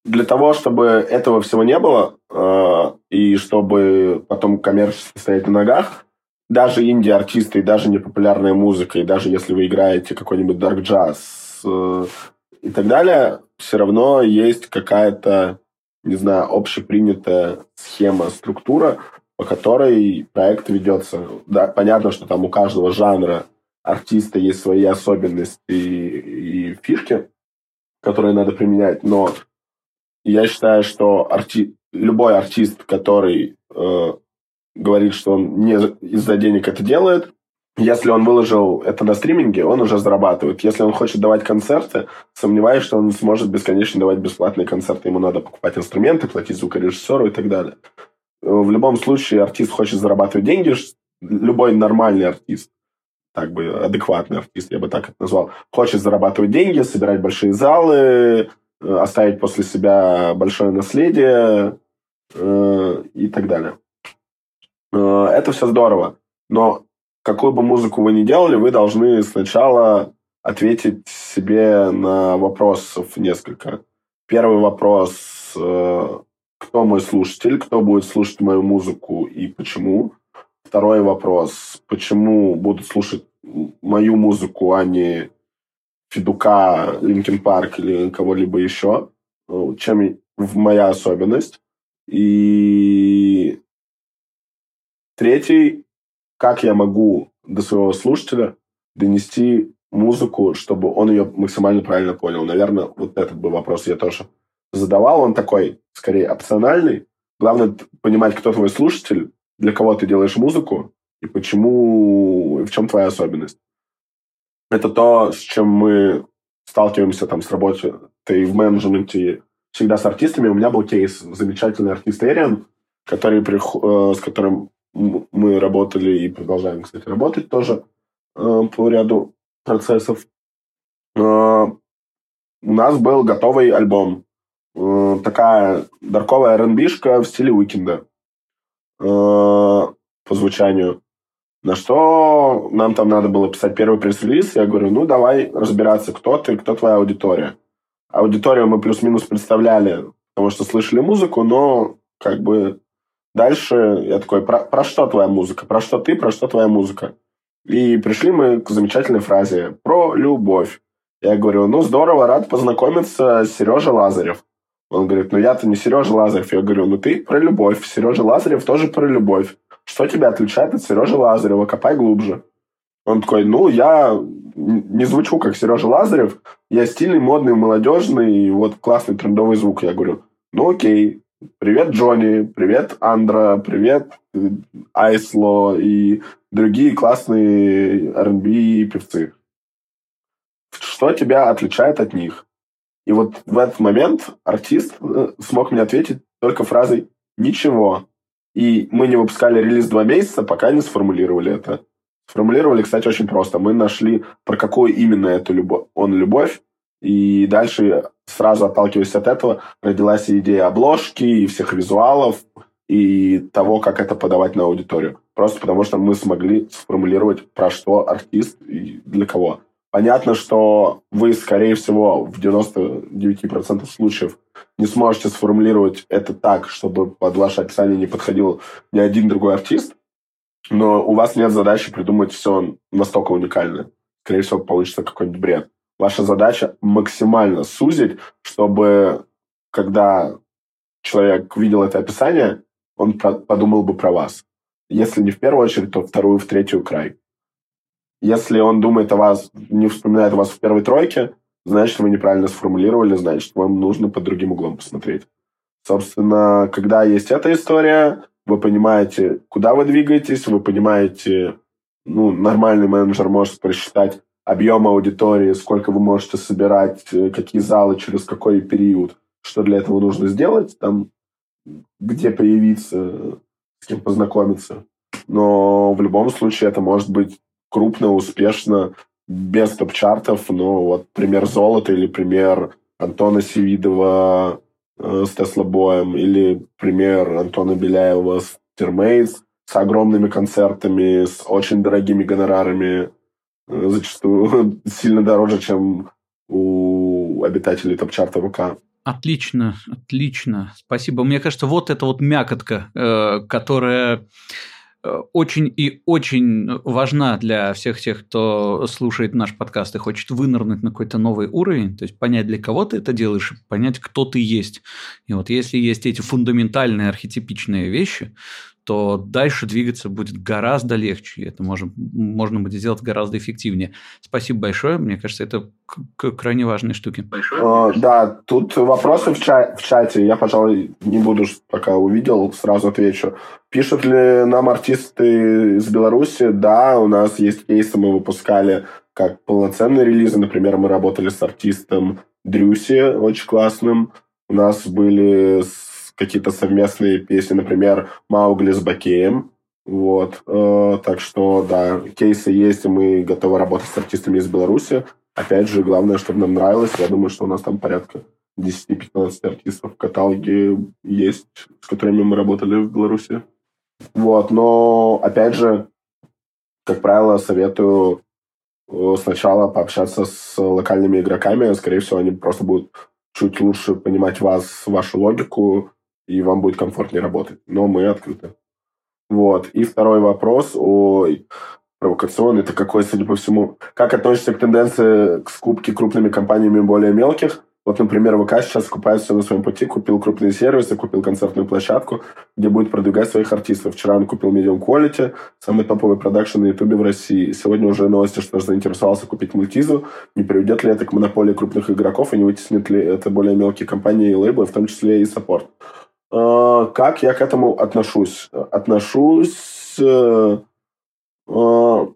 для того, чтобы этого всего не было, э, и чтобы потом коммерчески стоять на ногах, даже инди-артисты, и даже непопулярная музыка, и даже если вы играете какой-нибудь dark джаз э, и так далее, все равно есть какая-то, не знаю, общепринятая схема, структура, по которой проект ведется. Да, понятно, что там у каждого жанра артиста есть свои особенности и, и фишки, которые надо применять, но я считаю, что арти... любой артист, который э, говорит, что он не из-за денег это делает, если он выложил это на стриминге, он уже зарабатывает. Если он хочет давать концерты, сомневаюсь, что он сможет бесконечно давать бесплатные концерты. Ему надо покупать инструменты, платить звукорежиссеру и так далее. В любом случае, артист хочет зарабатывать деньги. Любой нормальный артист, так бы адекватный артист, я бы так это назвал, хочет зарабатывать деньги, собирать большие залы, Э, оставить после себя большое наследие э, и так далее. Э, это все здорово, но какую бы музыку вы ни делали, вы должны сначала ответить себе на вопросов несколько. Первый вопрос, кто мой слушатель, кто будет слушать мою музыку и почему. Второй вопрос, почему будут слушать мою музыку, а не Федука, Линкен Парк или кого-либо еще, ну, чем моя особенность. И третий, как я могу до своего слушателя донести музыку, чтобы он ее максимально правильно понял. Наверное, вот этот бы вопрос я тоже задавал. Он такой, скорее, опциональный. Главное понимать, кто твой слушатель, для кого ты делаешь музыку и почему, в чем твоя особенность это то, с чем мы сталкиваемся там с работой в менеджменте всегда с артистами. У меня был кейс замечательный артист Эриан, который, э, с которым мы работали и продолжаем, кстати, работать тоже э, по ряду процессов. Э, у нас был готовый альбом. Такая дарковая rb в стиле Уикенда по звучанию. На что нам там надо было писать первый пресс-релиз. Я говорю, ну, давай разбираться, кто ты, кто твоя аудитория. Аудиторию мы плюс-минус представляли, потому что слышали музыку, но как бы дальше я такой, про, про что твоя музыка? Про что ты, про что твоя музыка? И пришли мы к замечательной фразе про любовь. Я говорю, ну, здорово, рад познакомиться с Сережей Лазарев. Он говорит, ну, я-то не Сережа Лазарев. Я говорю, ну, ты про любовь. Сережа Лазарев тоже про любовь. Что тебя отличает от Сережи Лазарева? Копай глубже. Он такой, ну, я не звучу как Сережа Лазарев, я стильный, модный, молодежный, и вот классный трендовый звук. Я говорю, ну окей, привет, Джонни, привет, Андра, привет, Айсло и другие классные R&B певцы. что тебя отличает от них? И вот в этот момент артист э, смог мне ответить только фразой «ничего». И мы не выпускали релиз два месяца, пока не сформулировали это. Сформулировали, кстати, очень просто. Мы нашли, про какую именно эту любовь, он любовь, и дальше, сразу отталкиваясь от этого, родилась идея обложки и всех визуалов, и того, как это подавать на аудиторию. Просто потому, что мы смогли сформулировать, про что артист и для кого. Понятно, что вы, скорее всего, в 99% случаев не сможете сформулировать это так, чтобы под ваше описание не подходил ни один другой артист, но у вас нет задачи придумать все настолько уникальное. Скорее всего, получится какой-нибудь бред. Ваша задача максимально сузить, чтобы когда человек видел это описание, он подумал бы про вас. Если не в первую очередь, то вторую, в третью край. Если он думает о вас, не вспоминает о вас в первой тройке, значит, вы неправильно сформулировали, значит, вам нужно под другим углом посмотреть. Собственно, когда есть эта история, вы понимаете, куда вы двигаетесь, вы понимаете, ну, нормальный менеджер может просчитать объем аудитории, сколько вы можете собирать, э, какие залы, через какой период, что для этого нужно сделать, там, где появиться, с кем познакомиться. Но в любом случае это может быть крупно, успешно, без топ-чартов. Но вот пример золота или пример Антона Севидова э, с Тесла Боем или пример Антона Беляева с Термейс с огромными концертами, с очень дорогими гонорарами, э, зачастую сильно дороже, чем у обитателей топ-чарта ВК. Отлично, отлично. Спасибо. Мне кажется, вот это вот мякотка, э, которая очень и очень важна для всех тех, кто слушает наш подкаст и хочет вынырнуть на какой-то новый уровень, то есть понять, для кого ты это делаешь, понять, кто ты есть. И вот если есть эти фундаментальные архетипичные вещи, то дальше двигаться будет гораздо легче. И это можно, можно будет сделать гораздо эффективнее. Спасибо большое. Мне кажется, это крайне важные штуки. Большое. О, да, тут вопросы в, ча- в чате. Я, пожалуй, не буду, пока увидел, сразу отвечу. Пишут ли нам артисты из Беларуси? Да, у нас есть кейсы, мы выпускали как полноценные релизы. Например, мы работали с артистом Дрюси, очень классным. У нас были какие-то совместные песни, например, Маугли с Бакеем. Вот. Э, так что, да, кейсы есть, и мы готовы работать с артистами из Беларуси. Опять же, главное, чтобы нам нравилось. Я думаю, что у нас там порядка 10-15 артистов в каталоге есть, с которыми мы работали в Беларуси. Вот, но, опять же, как правило, советую э, сначала пообщаться с локальными игроками. Скорее всего, они просто будут чуть лучше понимать вас, вашу логику, и вам будет комфортнее работать. Но мы открыты. Вот. И второй вопрос, ой, провокационный, это какой, судя по всему, как относится к тенденции к скупке крупными компаниями более мелких? Вот, например, ВК сейчас скупает все на своем пути, купил крупные сервисы, купил концертную площадку, где будет продвигать своих артистов. Вчера он купил Medium Quality, самый топовый продакшн на Ютубе в России. Сегодня уже новости, что заинтересовался купить Мультизу. Не приведет ли это к монополии крупных игроков и не вытеснит ли это более мелкие компании и лейблы, в том числе и саппорт? А, как я к этому отношусь? Отношусь э, э,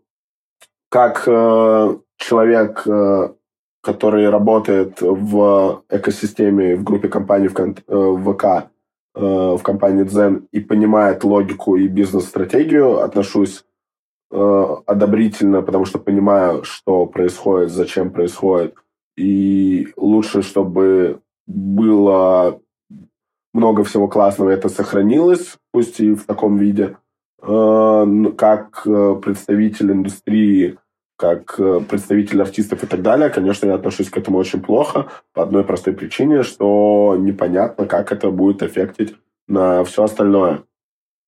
как э, человек, который работает в экосистеме, в группе компаний в ВК, в компании Zen и понимает логику и бизнес-стратегию, отношусь одобрительно, потому что понимаю, что происходит, зачем происходит. И лучше, чтобы было много всего классного это сохранилось, пусть и в таком виде. Э, как э, представитель индустрии, как э, представитель артистов и так далее, конечно, я отношусь к этому очень плохо по одной простой причине, что непонятно, как это будет эффектить на все остальное.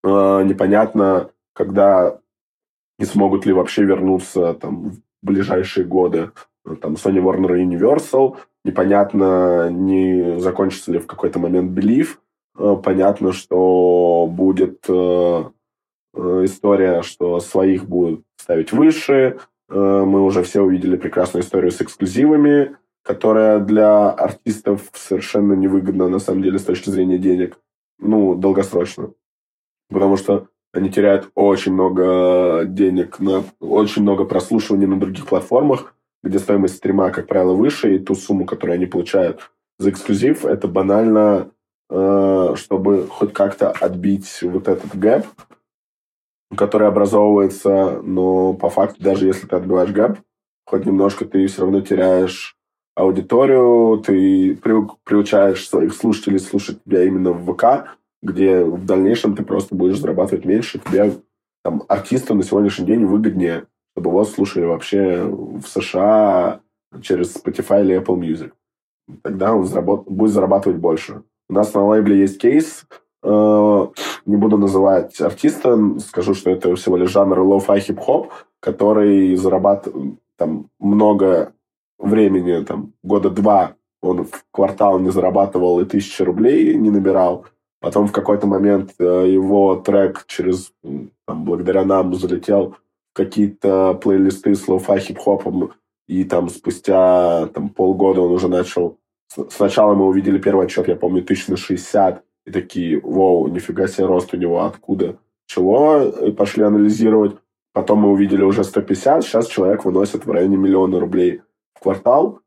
Непонятно, когда не смогут ли вообще вернуться там, в ближайшие годы там Sony Warner Universal, непонятно, не закончится ли в какой-то момент Belief, э, понятно, что будет э, э, история, что своих будут ставить выше, мы уже все увидели прекрасную историю с эксклюзивами, которая для артистов совершенно невыгодна, на самом деле, с точки зрения денег, ну, долгосрочно. Потому что они теряют очень много денег, на, очень много прослушиваний на других платформах, где стоимость стрима, как правило, выше, и ту сумму, которую они получают за эксклюзив, это банально, э, чтобы хоть как-то отбить вот этот gap, который образовывается, но по факту, даже если ты отбиваешь gap, хоть немножко ты все равно теряешь аудиторию, ты приучаешь своих слушателей слушать тебя именно в ВК, где в дальнейшем ты просто будешь зарабатывать меньше, тебе там, артисту на сегодняшний день выгоднее, чтобы его слушали вообще в США через Spotify или Apple Music. Тогда он заработ... будет зарабатывать больше. У нас на лейбле есть кейс, э, не буду называть артиста, скажу, что это всего лишь жанр lo-fi хип-хоп, который зарабатывает там много времени, там, года два он в квартал не зарабатывал и тысячи рублей не набирал, Потом в какой-то момент э, его трек через, там, благодаря нам залетел какие-то плейлисты с lo-fi хип-хопом, и там спустя там, полгода он уже начал... Сначала мы увидели первый отчет, я помню, тысяч на 60, и такие, вау, нифига себе рост у него, откуда? Чего? И пошли анализировать. Потом мы увидели уже 150, сейчас человек выносит в районе миллиона рублей в квартал.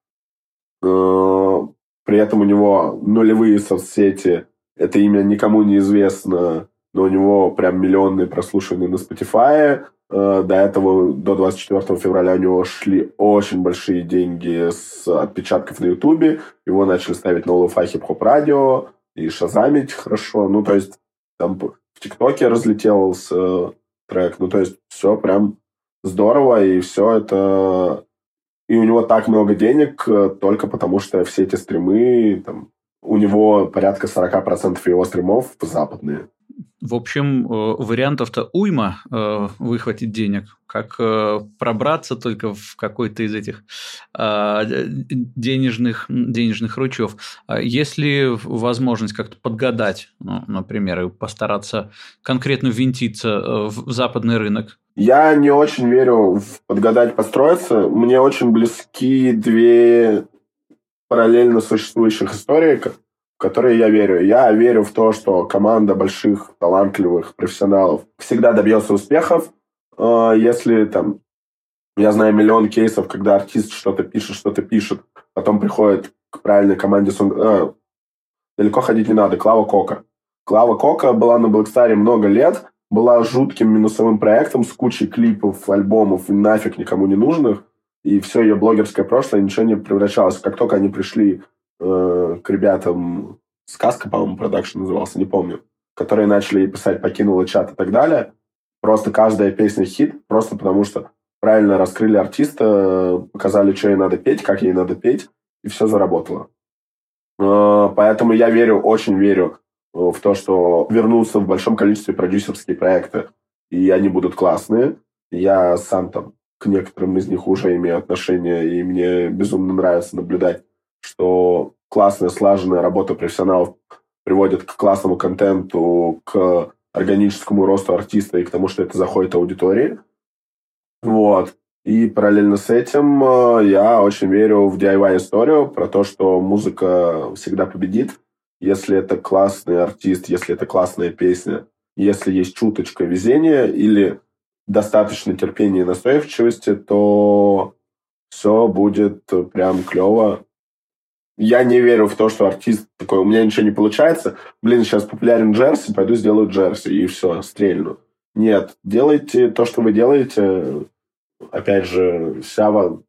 Э, при этом у него нулевые соцсети, это имя никому не известно, но у него прям миллионные прослушивания на Spotify. Э, до этого, до 24 февраля у него шли очень большие деньги с отпечатков на Ютубе. Его начали ставить на Луфа хип-хоп радио и шазамить хорошо. Ну, то есть там в ТикТоке разлетелся э, трек. Ну, то есть все прям здорово, и все это... И у него так много денег э, только потому, что все эти стримы, там, у него порядка 40% его стримов западные. В общем, э, вариантов-то уйма э, выхватить денег. Как э, пробраться только в какой-то из этих денежных, денежных ручьев. А есть ли возможность как-то подгадать, ну, например, и постараться конкретно винтиться в западный рынок? Я не очень верю в подгадать, построиться. Мне очень близки две параллельно существующих историй, в которые я верю. Я верю в то, что команда больших, талантливых профессионалов всегда добьется успехов, э, если там я знаю миллион кейсов, когда артист что-то пишет, что-то пишет, потом приходит к правильной команде сонг... э, далеко ходить не надо. Клава Кока. Клава Кока была на Блэкстаре много лет, была жутким минусовым проектом с кучей клипов, альбомов, нафиг никому не нужных и все ее блогерское прошлое ничего не превращалось. Как только они пришли э, к ребятам, сказка, по-моему, продакшн назывался, не помню, которые начали писать «покинула чат» и так далее, просто каждая песня хит, просто потому что правильно раскрыли артиста, показали, что ей надо петь, как ей надо петь, и все заработало. Э, поэтому я верю, очень верю в то, что вернутся в большом количестве продюсерские проекты, и они будут классные. Я сам там к некоторым из них уже имею отношение, и мне безумно нравится наблюдать, что классная, слаженная работа профессионалов приводит к классному контенту, к органическому росту артиста и к тому, что это заходит аудитории. Вот. И параллельно с этим э, я очень верю в DIY-историю про то, что музыка всегда победит, если это классный артист, если это классная песня, если есть чуточка везения или достаточно терпения и настойчивости, то все будет прям клево. Я не верю в то, что артист такой, у меня ничего не получается, блин, сейчас популярен джерси, пойду сделаю джерси, и все, стрельну. Нет, делайте то, что вы делаете. Опять же, вся вам...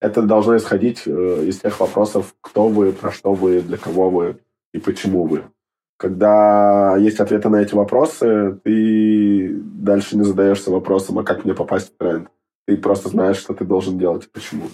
Это должно исходить э, из тех вопросов, кто вы, про что вы, для кого вы и почему вы. Когда есть ответы на эти вопросы, ты дальше не задаешься вопросом, а как мне попасть в тренд. Ты просто знаешь, что ты должен делать и почему.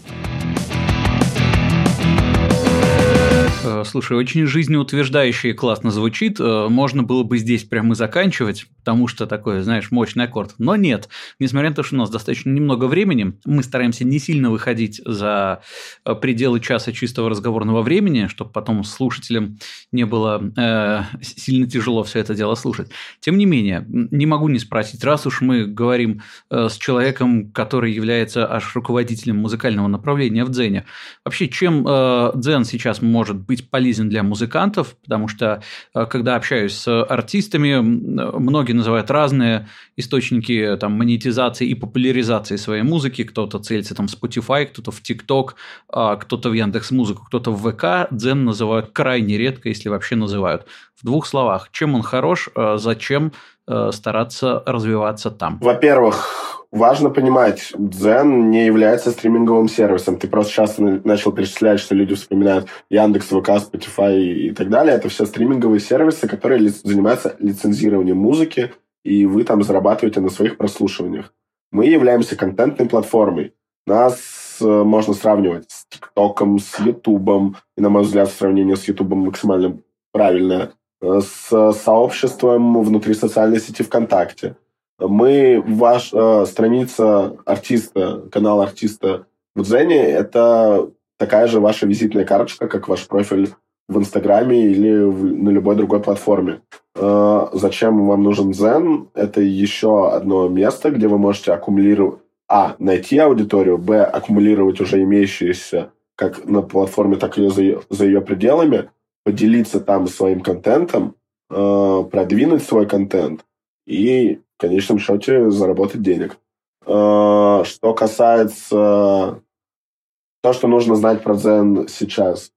Слушай, очень жизнеутверждающе и классно звучит. Э, можно было бы здесь прямо и заканчивать, потому что такой, знаешь, мощный аккорд. Но нет. Несмотря на то, что у нас достаточно немного времени, мы стараемся не сильно выходить за э, пределы часа чистого разговорного времени, чтобы потом слушателям не было э, сильно тяжело все это дело слушать. Тем не менее, не могу не спросить, раз уж мы говорим э, с человеком, который является аж руководителем музыкального направления в Дзене, вообще чем э, Дзен сейчас может быть полезен для музыкантов, потому что, э, когда общаюсь с артистами, многие называют разные источники там, монетизации и популяризации своей музыки. Кто-то целится там в Spotify, кто-то в TikTok, а кто-то в Яндекс Музыку, кто-то в ВК. Дзен называют крайне редко, если вообще называют. В двух словах, чем он хорош, э, зачем э, стараться развиваться там? Во-первых, важно понимать, Дзен не является стриминговым сервисом. Ты просто сейчас начал перечислять, что люди вспоминают Яндекс, ВК, Spotify и так далее. Это все стриминговые сервисы, которые занимаются лицензированием музыки, и вы там зарабатываете на своих прослушиваниях. Мы являемся контентной платформой. Нас э, можно сравнивать с ТикТоком, с Ютубом. И, на мой взгляд, сравнение с Ютубом максимально правильное. Э, с сообществом внутри социальной сети ВКонтакте. Мы, ваш э, страница артиста, канал артиста в Дзене, это такая же ваша визитная карточка, как ваш профиль в Инстаграме или в, на любой другой платформе. Э, зачем вам нужен Дзен? Это еще одно место, где вы можете аккумулировать, а, найти аудиторию, б, аккумулировать уже имеющиеся как на платформе, так и за за ее пределами, поделиться там своим контентом, э, продвинуть свой контент и в конечном счете заработать денег. Э, что касается то, что нужно знать про Zen сейчас,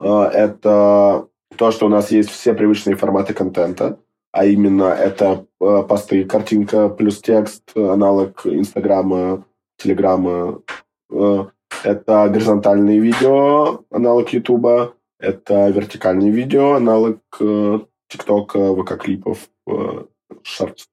э, это то, что у нас есть все привычные форматы контента, а именно это посты, картинка плюс текст, аналог Инстаграма, Телеграма. Это горизонтальные видео, аналог Ютуба. Это вертикальные видео, аналог э, ТикТока, ВК-клипов, э,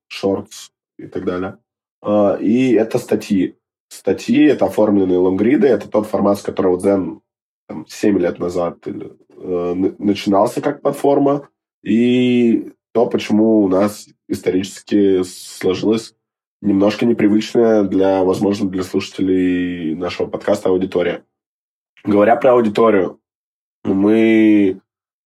шортс и так далее. Э, и это статьи. Статьи — это оформленные лонгриды, это тот формат, с которого Zen там, 7 лет назад э, начинался как платформа, и то, почему у нас исторически сложилась немножко непривычная для, возможно, для слушателей нашего подкаста аудитория. Говоря про аудиторию, мы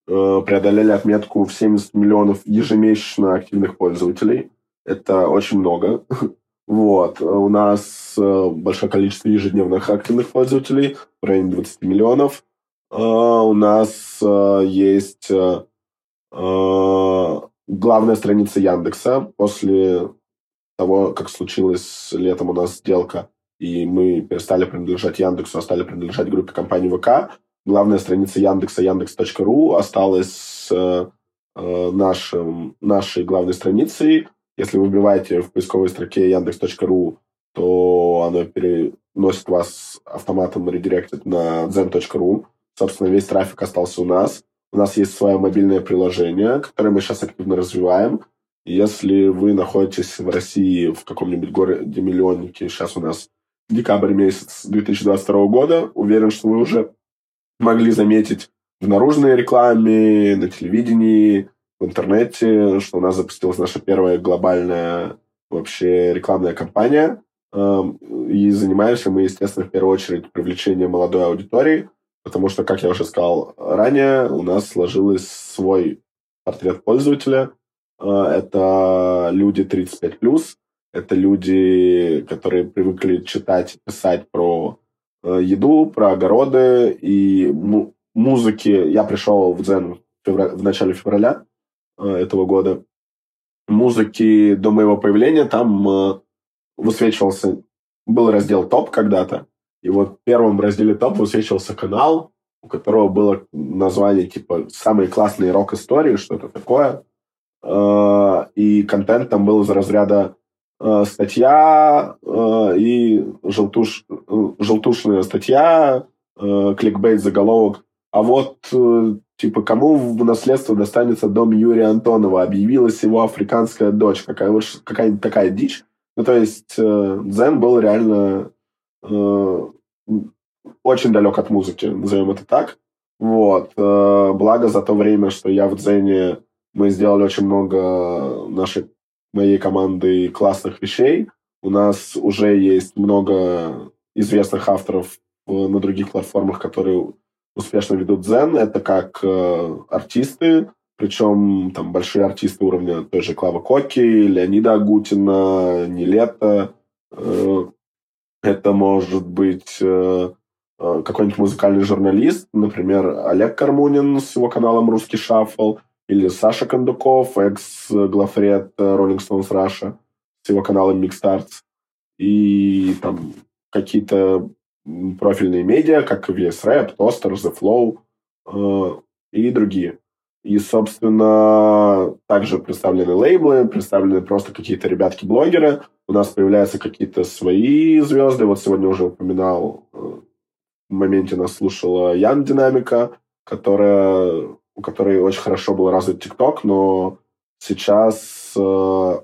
э, преодолели отметку в 70 миллионов ежемесячно активных пользователей. Это очень много. Вот. У нас э, большое количество ежедневных активных пользователей, в районе 20 миллионов. Э, у нас есть главная страница Яндекса. После того, как случилось летом у нас сделка, и мы перестали принадлежать Яндексу, а стали принадлежать группе компании ВК, главная страница Яндекса, яндекс.ру, осталась э, э, нашим, нашей главной страницей. Если вы вбиваете в поисковой строке яндекс.ру, то оно переносит вас автоматом редиректит на zen.ru. Собственно, весь трафик остался у нас. У нас есть свое мобильное приложение, которое мы сейчас активно развиваем. Если вы находитесь в России в каком-нибудь городе-миллионнике, сейчас у нас декабрь месяц 2022 года, уверен, что вы уже могли заметить в наружной рекламе, на телевидении, в интернете, что у нас запустилась наша первая глобальная вообще рекламная кампания. Эм, и занимаемся мы, естественно, в первую очередь привлечением молодой аудитории, потому что, как я уже сказал ранее, у нас сложился свой портрет пользователя. Э, это люди 35+, это люди, которые привыкли читать, писать про еду, про огороды и му- музыки. Я пришел в Дзен в, в начале февраля э, этого года. Музыки до моего появления там э, высвечивался, был раздел топ когда-то, и вот в первом разделе топ высвечивался канал, у которого было название типа «Самые классные рок-истории», что-то такое. Э, и контент там был из разряда Э, статья э, и желтуш, желтушная статья, э, кликбейт заголовок. А вот, типа, кому в наследство достанется дом Юрия Антонова? Объявилась его африканская дочь. Какая, какая-нибудь такая дичь. Ну, то есть, Дзен был реально очень далек от музыки, назовем это так. Вот. Благо за то время, что я в Дзене, мы сделали очень много нашей моей команды классных вещей. У нас уже есть много известных авторов на других платформах, которые успешно ведут Zen. Это как э, артисты, причем там большие артисты уровня той же Клава Коки, Леонида Агутина, Нилета. Э, это может быть э, э, какой-нибудь музыкальный журналист, например, Олег Кармунин с его каналом «Русский шаффл», или Саша Кондуков, экс-главред Rolling Stones Russia с его каналом Mixstarts, и там какие-то профильные медиа, как VS Rap, Toaster, The Flow э, и другие. И, собственно, также представлены лейблы, представлены просто какие-то ребятки-блогеры. У нас появляются какие-то свои звезды. Вот сегодня уже упоминал, э, в моменте нас слушала Ян Динамика, которая, у которой очень хорошо был развит ТикТок, но сейчас э,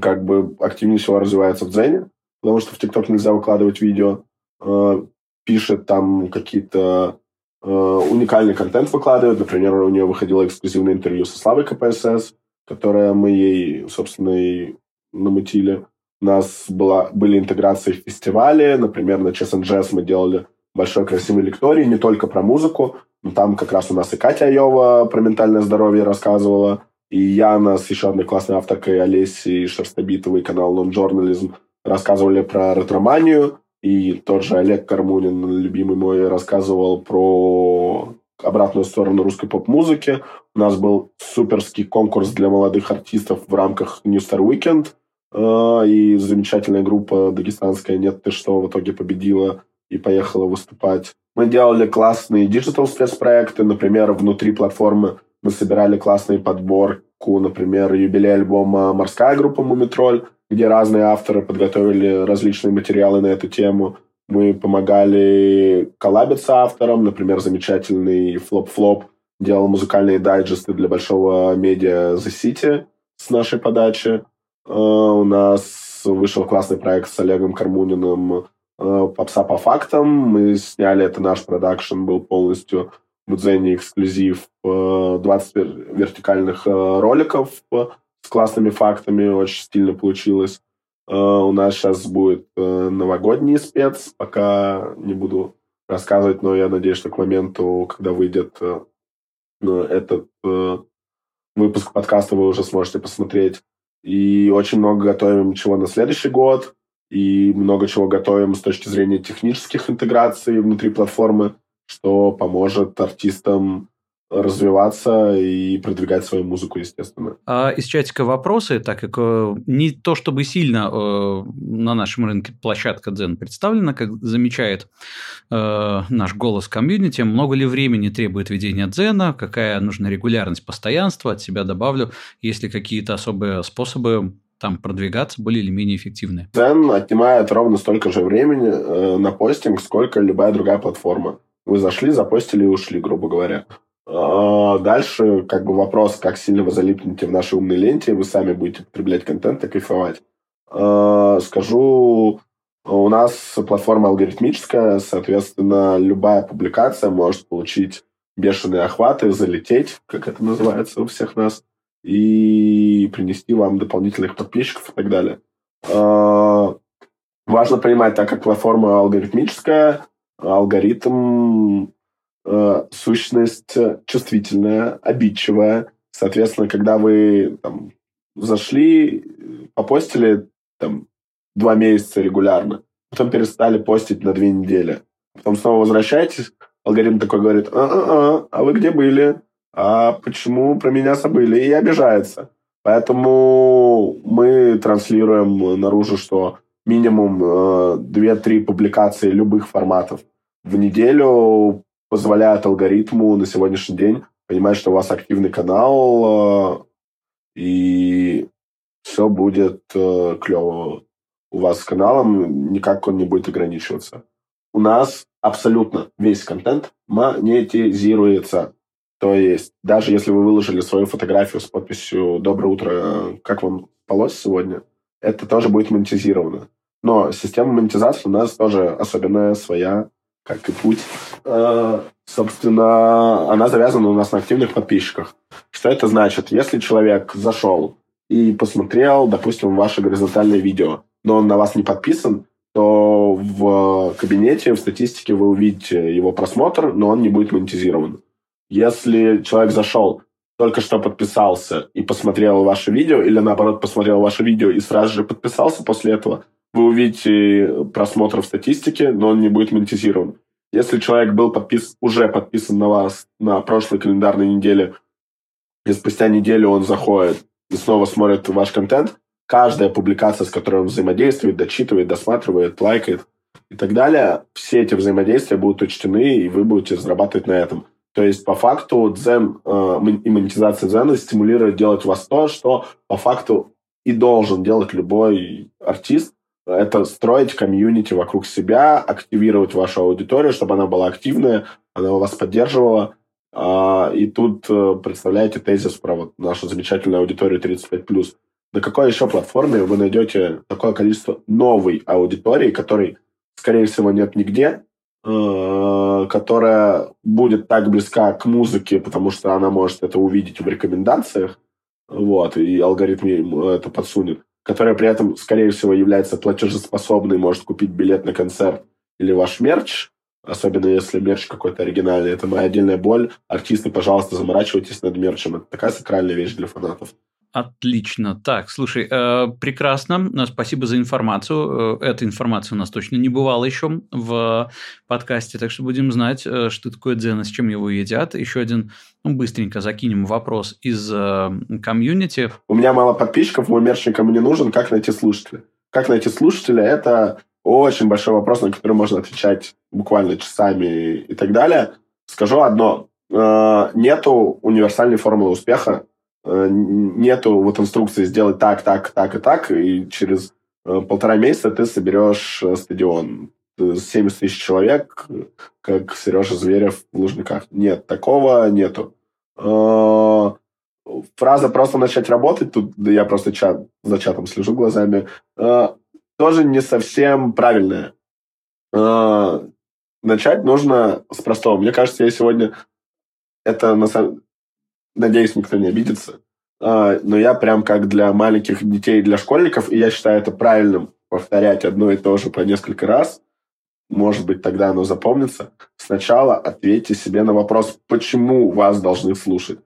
как бы активнее всего развивается в Дзене, потому что в ТикТок нельзя выкладывать видео. Э, пишет там какие-то э, уникальный контент выкладывает. Например, у нее выходило эксклюзивное интервью со Славой КПСС, которое мы ей, собственно, и намутили. У нас была, были интеграции в фестивале. Например, на Chess and Jazz мы делали большой красивый лекторий не только про музыку, там как раз у нас и Катя Айова про ментальное здоровье рассказывала, и Яна с еще одной классной авторкой Олесей Шерстобитовой, канал Non Journalism, рассказывали про ретроманию. И тот же Олег Кармунин, любимый мой, рассказывал про обратную сторону русской поп-музыки. У нас был суперский конкурс для молодых артистов в рамках New Star Weekend. Э, и замечательная группа дагестанская «Нет, ты что» в итоге победила и поехала выступать. Мы делали классные digital спецпроекты, например, внутри платформы мы собирали классные подборку, например, юбилей альбома «Морская» группы Мумий Тролль, где разные авторы подготовили различные материалы на эту тему. Мы помогали коллабиться авторам, например, замечательный Флоп-Флоп делал музыкальные дайджесты для большого медиа The City с нашей подачи. Э, у нас вышел классный проект с Олегом Кармуниным «Попса по фактам». Мы сняли, это наш продакшн был полностью в Дзене эксклюзив 20 э, вертикальных роликов с классными фактами, очень стильно получилось. Э, у нас сейчас будет э, новогодний спец, пока не буду рассказывать, но я надеюсь, что к моменту, когда выйдет э, этот выпуск подкаста, вы уже сможете посмотреть. И очень много готовим чего на следующий год, и много чего готовим с точки зрения технических интеграций внутри платформы, что поможет артистам развиваться и продвигать свою музыку, естественно. А из чатика вопросы, так как э, не то чтобы сильно э, на нашем рынке площадка Дзен представлена, как замечает э, наш голос комьюнити, много ли времени требует ведение Дзена, какая нужна регулярность, постоянства, от себя добавлю, есть ли какие-то особые способы там продвигаться более или менее эффективные. Дзен отнимает ровно столько же времени э, на постинг, сколько любая другая платформа. Вы зашли, запостили и ушли, грубо говоря. А, дальше как бы вопрос, как сильно вы залипнете в нашей умной ленте, вы сами будете потреблять контент и кайфовать. А, скажу, у нас платформа алгоритмическая, соответственно, любая публикация может получить бешеные охваты, залететь, как это называется у всех нас, и принести вам дополнительных подписчиков и так далее. А, важно понимать, так как платформа алгоритмическая, алгоритм э, сущность чувствительная, обидчивая. Соответственно, когда вы там, зашли, попостили там, два месяца регулярно, потом перестали постить на две недели, потом снова возвращаетесь, алгоритм такой говорит, а-а-а, а вы где были? А почему про меня забыли? И обижается. Поэтому мы транслируем наружу, что минимум э, 2-3 публикации любых форматов в неделю позволяет алгоритму на сегодняшний день понимать, что у вас активный канал, э, и все будет э, клево у вас с каналом, никак он не будет ограничиваться. У нас абсолютно весь контент монетизируется. То есть, даже если вы выложили свою фотографию с подписью «Доброе утро, как вам спалось сегодня?», это тоже будет монетизировано. Но система монетизации у нас тоже особенная, своя как и путь. Э, собственно, она завязана у нас на активных подписчиках. Что это значит? Если человек зашел и посмотрел, допустим, ваше горизонтальное видео, но он на вас не подписан, то в кабинете, в статистике вы увидите его просмотр, но он не будет монетизирован. Если человек зашел, только что подписался и посмотрел ваше видео, или наоборот посмотрел ваше видео и сразу же подписался после этого, вы увидите просмотр в статистике, но он не будет монетизирован. Если человек был подпис... уже подписан на вас на прошлой календарной неделе, и спустя неделю он заходит и снова смотрит ваш контент, каждая публикация, с которой он взаимодействует, дочитывает, досматривает, лайкает и так далее, все эти взаимодействия будут учтены, и вы будете зарабатывать на этом. То есть, по факту, дзен э, и монетизация дзена стимулирует делать вас то, что по факту и должен делать любой артист. Это строить комьюнити вокруг себя, активировать вашу аудиторию, чтобы она была активная, она вас поддерживала. А, и тут э, представляете тезис про вот нашу замечательную аудиторию 35+. На какой еще платформе вы найдете такое количество новой аудитории, которой, скорее всего, нет нигде, э, которая будет так близка к музыке, потому что она может это увидеть в рекомендациях, вот, и алгоритм это подсунет, которая при этом, скорее всего, является платежеспособной, может купить билет на концерт или ваш мерч, особенно если мерч какой-то оригинальный. Это моя отдельная боль. Артисты, пожалуйста, заморачивайтесь над мерчем. Это такая сакральная вещь для фанатов. Отлично. Так, слушай, э, прекрасно. Э, спасибо за информацию. Э, эта информация у нас точно не бывала еще в подкасте, так что будем знать, э, что такое дзен с чем его едят. Еще один, ну, быстренько закинем вопрос из э, комьюнити. У меня мало подписчиков, мой мерч никому не нужен. Как найти слушателя? Как найти слушателя? Это очень большой вопрос, на который можно отвечать буквально часами и так далее. Скажу одно. Э, нету универсальной формулы успеха нету вот инструкции сделать так, так, так и так, и через э, полтора месяца ты соберешь э, стадион. 70 тысяч человек, как Сережа Зверев в Лужниках. Нет, такого нету. Фраза «просто начать работать», тут я просто чат, за чатом слежу глазами, тоже не совсем правильная. Начать нужно с простого. Мне кажется, я сегодня это на самом Надеюсь, никто не обидится. А, но я прям как для маленьких детей, для школьников, и я считаю это правильным повторять одно и то же по несколько раз. Может быть, тогда оно запомнится. Сначала ответьте себе на вопрос, почему вас должны слушать.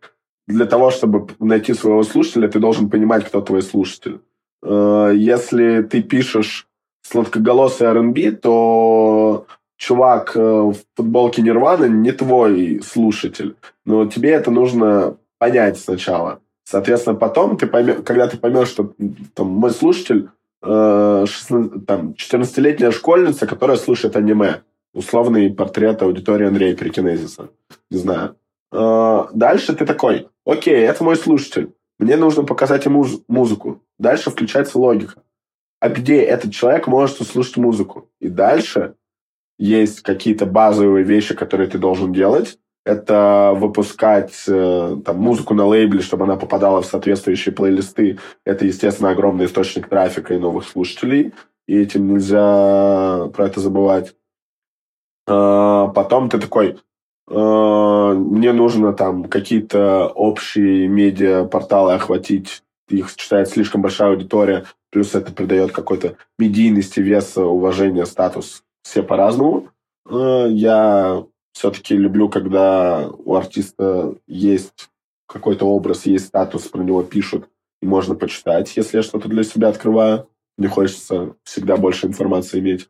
Для того, чтобы найти своего слушателя, ты должен понимать, кто твой слушатель. А, если ты пишешь сладкоголосый R&B, то чувак э, в футболке Нирваны не твой слушатель. Но тебе это нужно понять сначала. Соответственно, потом, ты поймешь, когда ты поймешь, что там, мой слушатель э, 16, там, 14-летняя школьница, которая слушает аниме. Условный портрет аудитории Андрея Перекинезиса. Не знаю. Э, дальше ты такой, окей, это мой слушатель. Мне нужно показать ему музыку. Дальше включается логика. А где этот человек может услышать музыку? И дальше есть какие-то базовые вещи, которые ты должен делать, это выпускать э, там, музыку на лейбле, чтобы она попадала в соответствующие плейлисты. Это, естественно, огромный источник трафика и новых слушателей. И этим нельзя про это забывать. А, потом ты такой, а, мне нужно там какие-то общие медиа-порталы охватить. Их читает слишком большая аудитория. Плюс это придает какой-то медийности, веса, уважения, статус. Все по-разному. А, я все-таки люблю, когда у артиста есть какой-то образ, есть статус, про него пишут, и можно почитать, если я что-то для себя открываю. Мне хочется всегда больше информации иметь.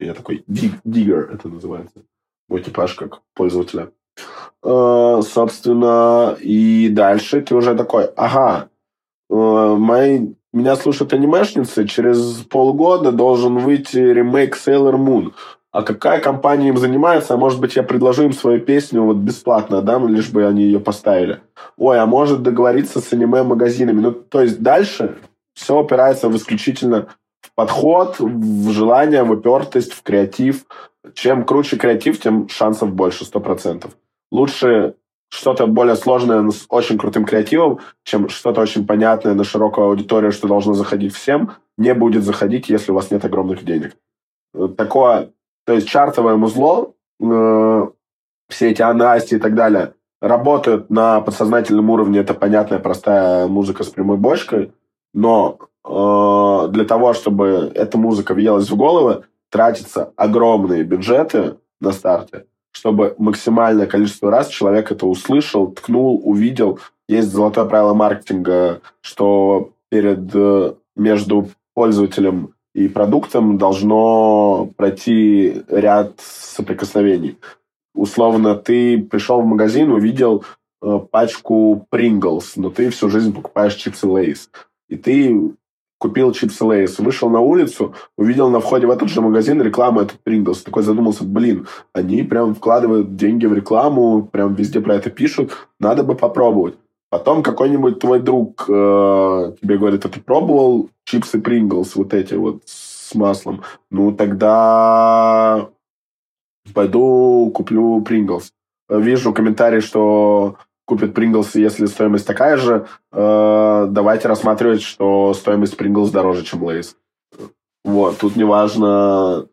Я такой диг, диггер, это называется. Мой типаж как пользователя. Э, собственно, и дальше ты уже такой, ага, э, мои, меня слушают анимешницы, через полгода должен выйти ремейк Sailor Moon а какая компания им занимается, а может быть, я предложу им свою песню вот бесплатно, да, лишь бы они ее поставили. Ой, а может договориться с аниме-магазинами. Ну, то есть дальше все опирается в исключительно в подход, в желание, в упертость, в креатив. Чем круче креатив, тем шансов больше, сто процентов. Лучше что-то более сложное с очень крутым креативом, чем что-то очень понятное на широкую аудиторию, что должно заходить всем, не будет заходить, если у вас нет огромных денег. Такое то есть чартовое музло, э, все эти анасти и так далее, работают на подсознательном уровне. Это понятная, простая музыка с прямой бочкой. Но э, для того, чтобы эта музыка въелась в головы, тратятся огромные бюджеты на старте, чтобы максимальное количество раз человек это услышал, ткнул, увидел. Есть золотое правило маркетинга, что перед, э, между пользователем и продуктом должно пройти ряд соприкосновений. Условно, ты пришел в магазин, увидел э, пачку Pringles, но ты всю жизнь покупаешь чипсы Lay's. И ты купил чипсы Lay's, вышел на улицу, увидел на входе в этот же магазин рекламу этот Pringles. Такой задумался, блин, они прям вкладывают деньги в рекламу, прям везде про это пишут, надо бы попробовать. Потом какой-нибудь твой друг э, тебе говорит, а ты пробовал чипсы Pringles вот эти вот с маслом? Ну, тогда пойду куплю Pringles. Вижу комментарий, что купит Pringles, если стоимость такая же. Э, давайте рассматривать, что стоимость Pringles дороже, чем Lay's. Вот, тут не важно...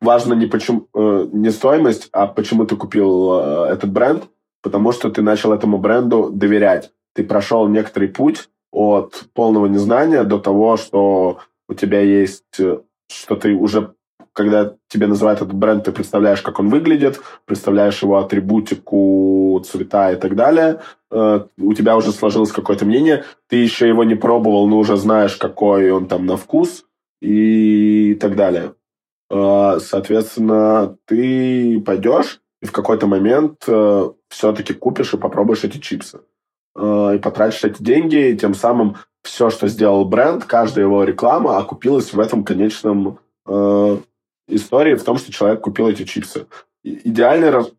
Важно не, почему, э, не стоимость, а почему ты купил э, этот бренд, потому что ты начал этому бренду доверять ты прошел некоторый путь от полного незнания до того, что у тебя есть, э, что ты уже, когда тебе называют этот бренд, ты представляешь, как он выглядит, представляешь его атрибутику, цвета и так далее. Э, у тебя уже сложилось какое-то мнение. Ты еще его не пробовал, но уже знаешь, какой он там на вкус и так далее. Э, соответственно, ты пойдешь и в какой-то момент все-таки купишь и попробуешь эти чипсы. Э, и потратишь эти деньги, и тем самым все, что сделал бренд, каждая его реклама окупилась в этом конечном э, истории, в том, что человек купил эти чипсы. Идеальный раз...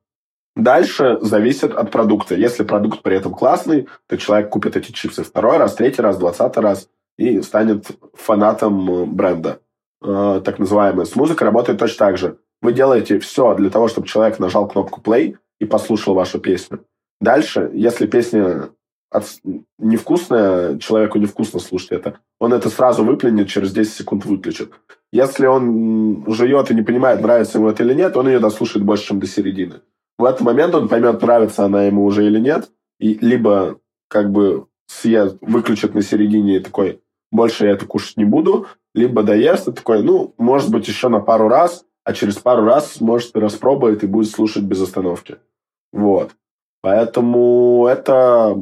Дальше зависит от продукта. Если продукт при этом классный, то человек купит эти чипсы второй раз, третий раз, двадцатый раз и станет фанатом э, бренда. Э, так называемый. С музыкой работает точно так же. Вы делаете все для того, чтобы человек нажал кнопку play и послушал вашу песню. Дальше, если песня от... невкусное, человеку невкусно слушать это, он это сразу выплюнет, через 10 секунд выключит. Если он жует и не понимает, нравится ему это или нет, он ее дослушает больше, чем до середины. В этот момент он поймет, нравится она ему уже или нет, и либо как бы съест, выключит на середине и такой, больше я это кушать не буду, либо доест и такой, ну, может быть, еще на пару раз, а через пару раз, может, распробует и будет слушать без остановки. Вот. Поэтому это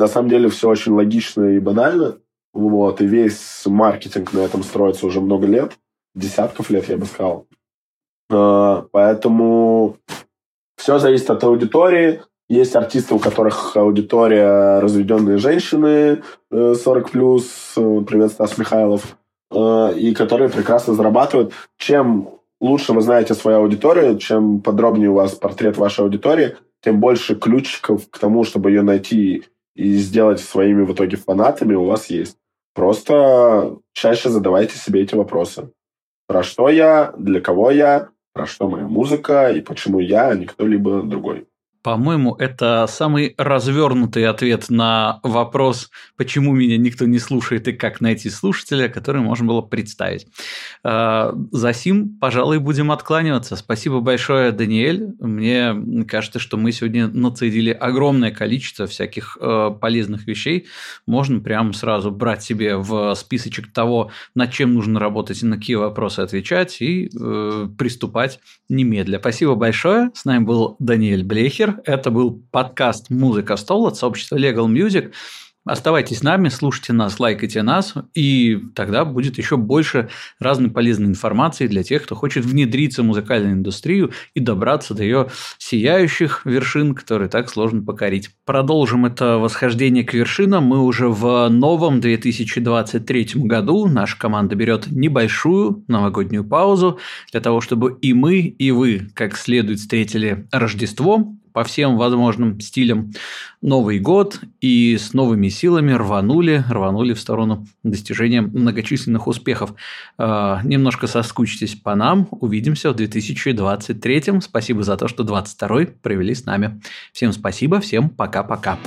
на самом деле все очень логично и банально. Вот, и весь маркетинг на этом строится уже много лет, десятков лет, я бы сказал. А, поэтому все зависит от аудитории. Есть артисты, у которых аудитория разведенные женщины 40 э, плюс, э, привет, Стас Михайлов, э, и которые прекрасно зарабатывают. Чем лучше вы знаете свою аудиторию, чем подробнее у вас портрет вашей аудитории, тем больше ключиков к тому, чтобы ее найти и сделать своими в итоге фанатами у вас есть. Просто чаще задавайте себе эти вопросы. Про что я, для кого я, про что моя музыка и почему я, а не кто-либо другой. По-моему, это самый развернутый ответ на вопрос, почему меня никто не слушает и как найти слушателя, который можно было представить. А, за сим, пожалуй, будем откланиваться. Спасибо большое, Даниэль. Мне кажется, что мы сегодня нацедили огромное количество всяких э, полезных вещей. Можно прямо сразу брать себе в списочек того, над чем нужно работать и на какие вопросы отвечать, и э, приступать немедля. Спасибо большое. С нами был Даниэль Блехер это был подкаст «Музыка стол» от сообщества Legal Music. Оставайтесь с нами, слушайте нас, лайкайте нас, и тогда будет еще больше разной полезной информации для тех, кто хочет внедриться в музыкальную индустрию и добраться до ее сияющих вершин, которые так сложно покорить. Продолжим это восхождение к вершинам мы уже в новом 2023 году. Наша команда берет небольшую новогоднюю паузу для того, чтобы и мы, и вы как следует встретили Рождество, по всем возможным стилям Новый год и с новыми силами рванули, рванули в сторону достижения многочисленных успехов. Э, немножко соскучитесь по нам. Увидимся в 2023. Спасибо за то, что 22 провели с нами. Всем спасибо, всем пока-пока.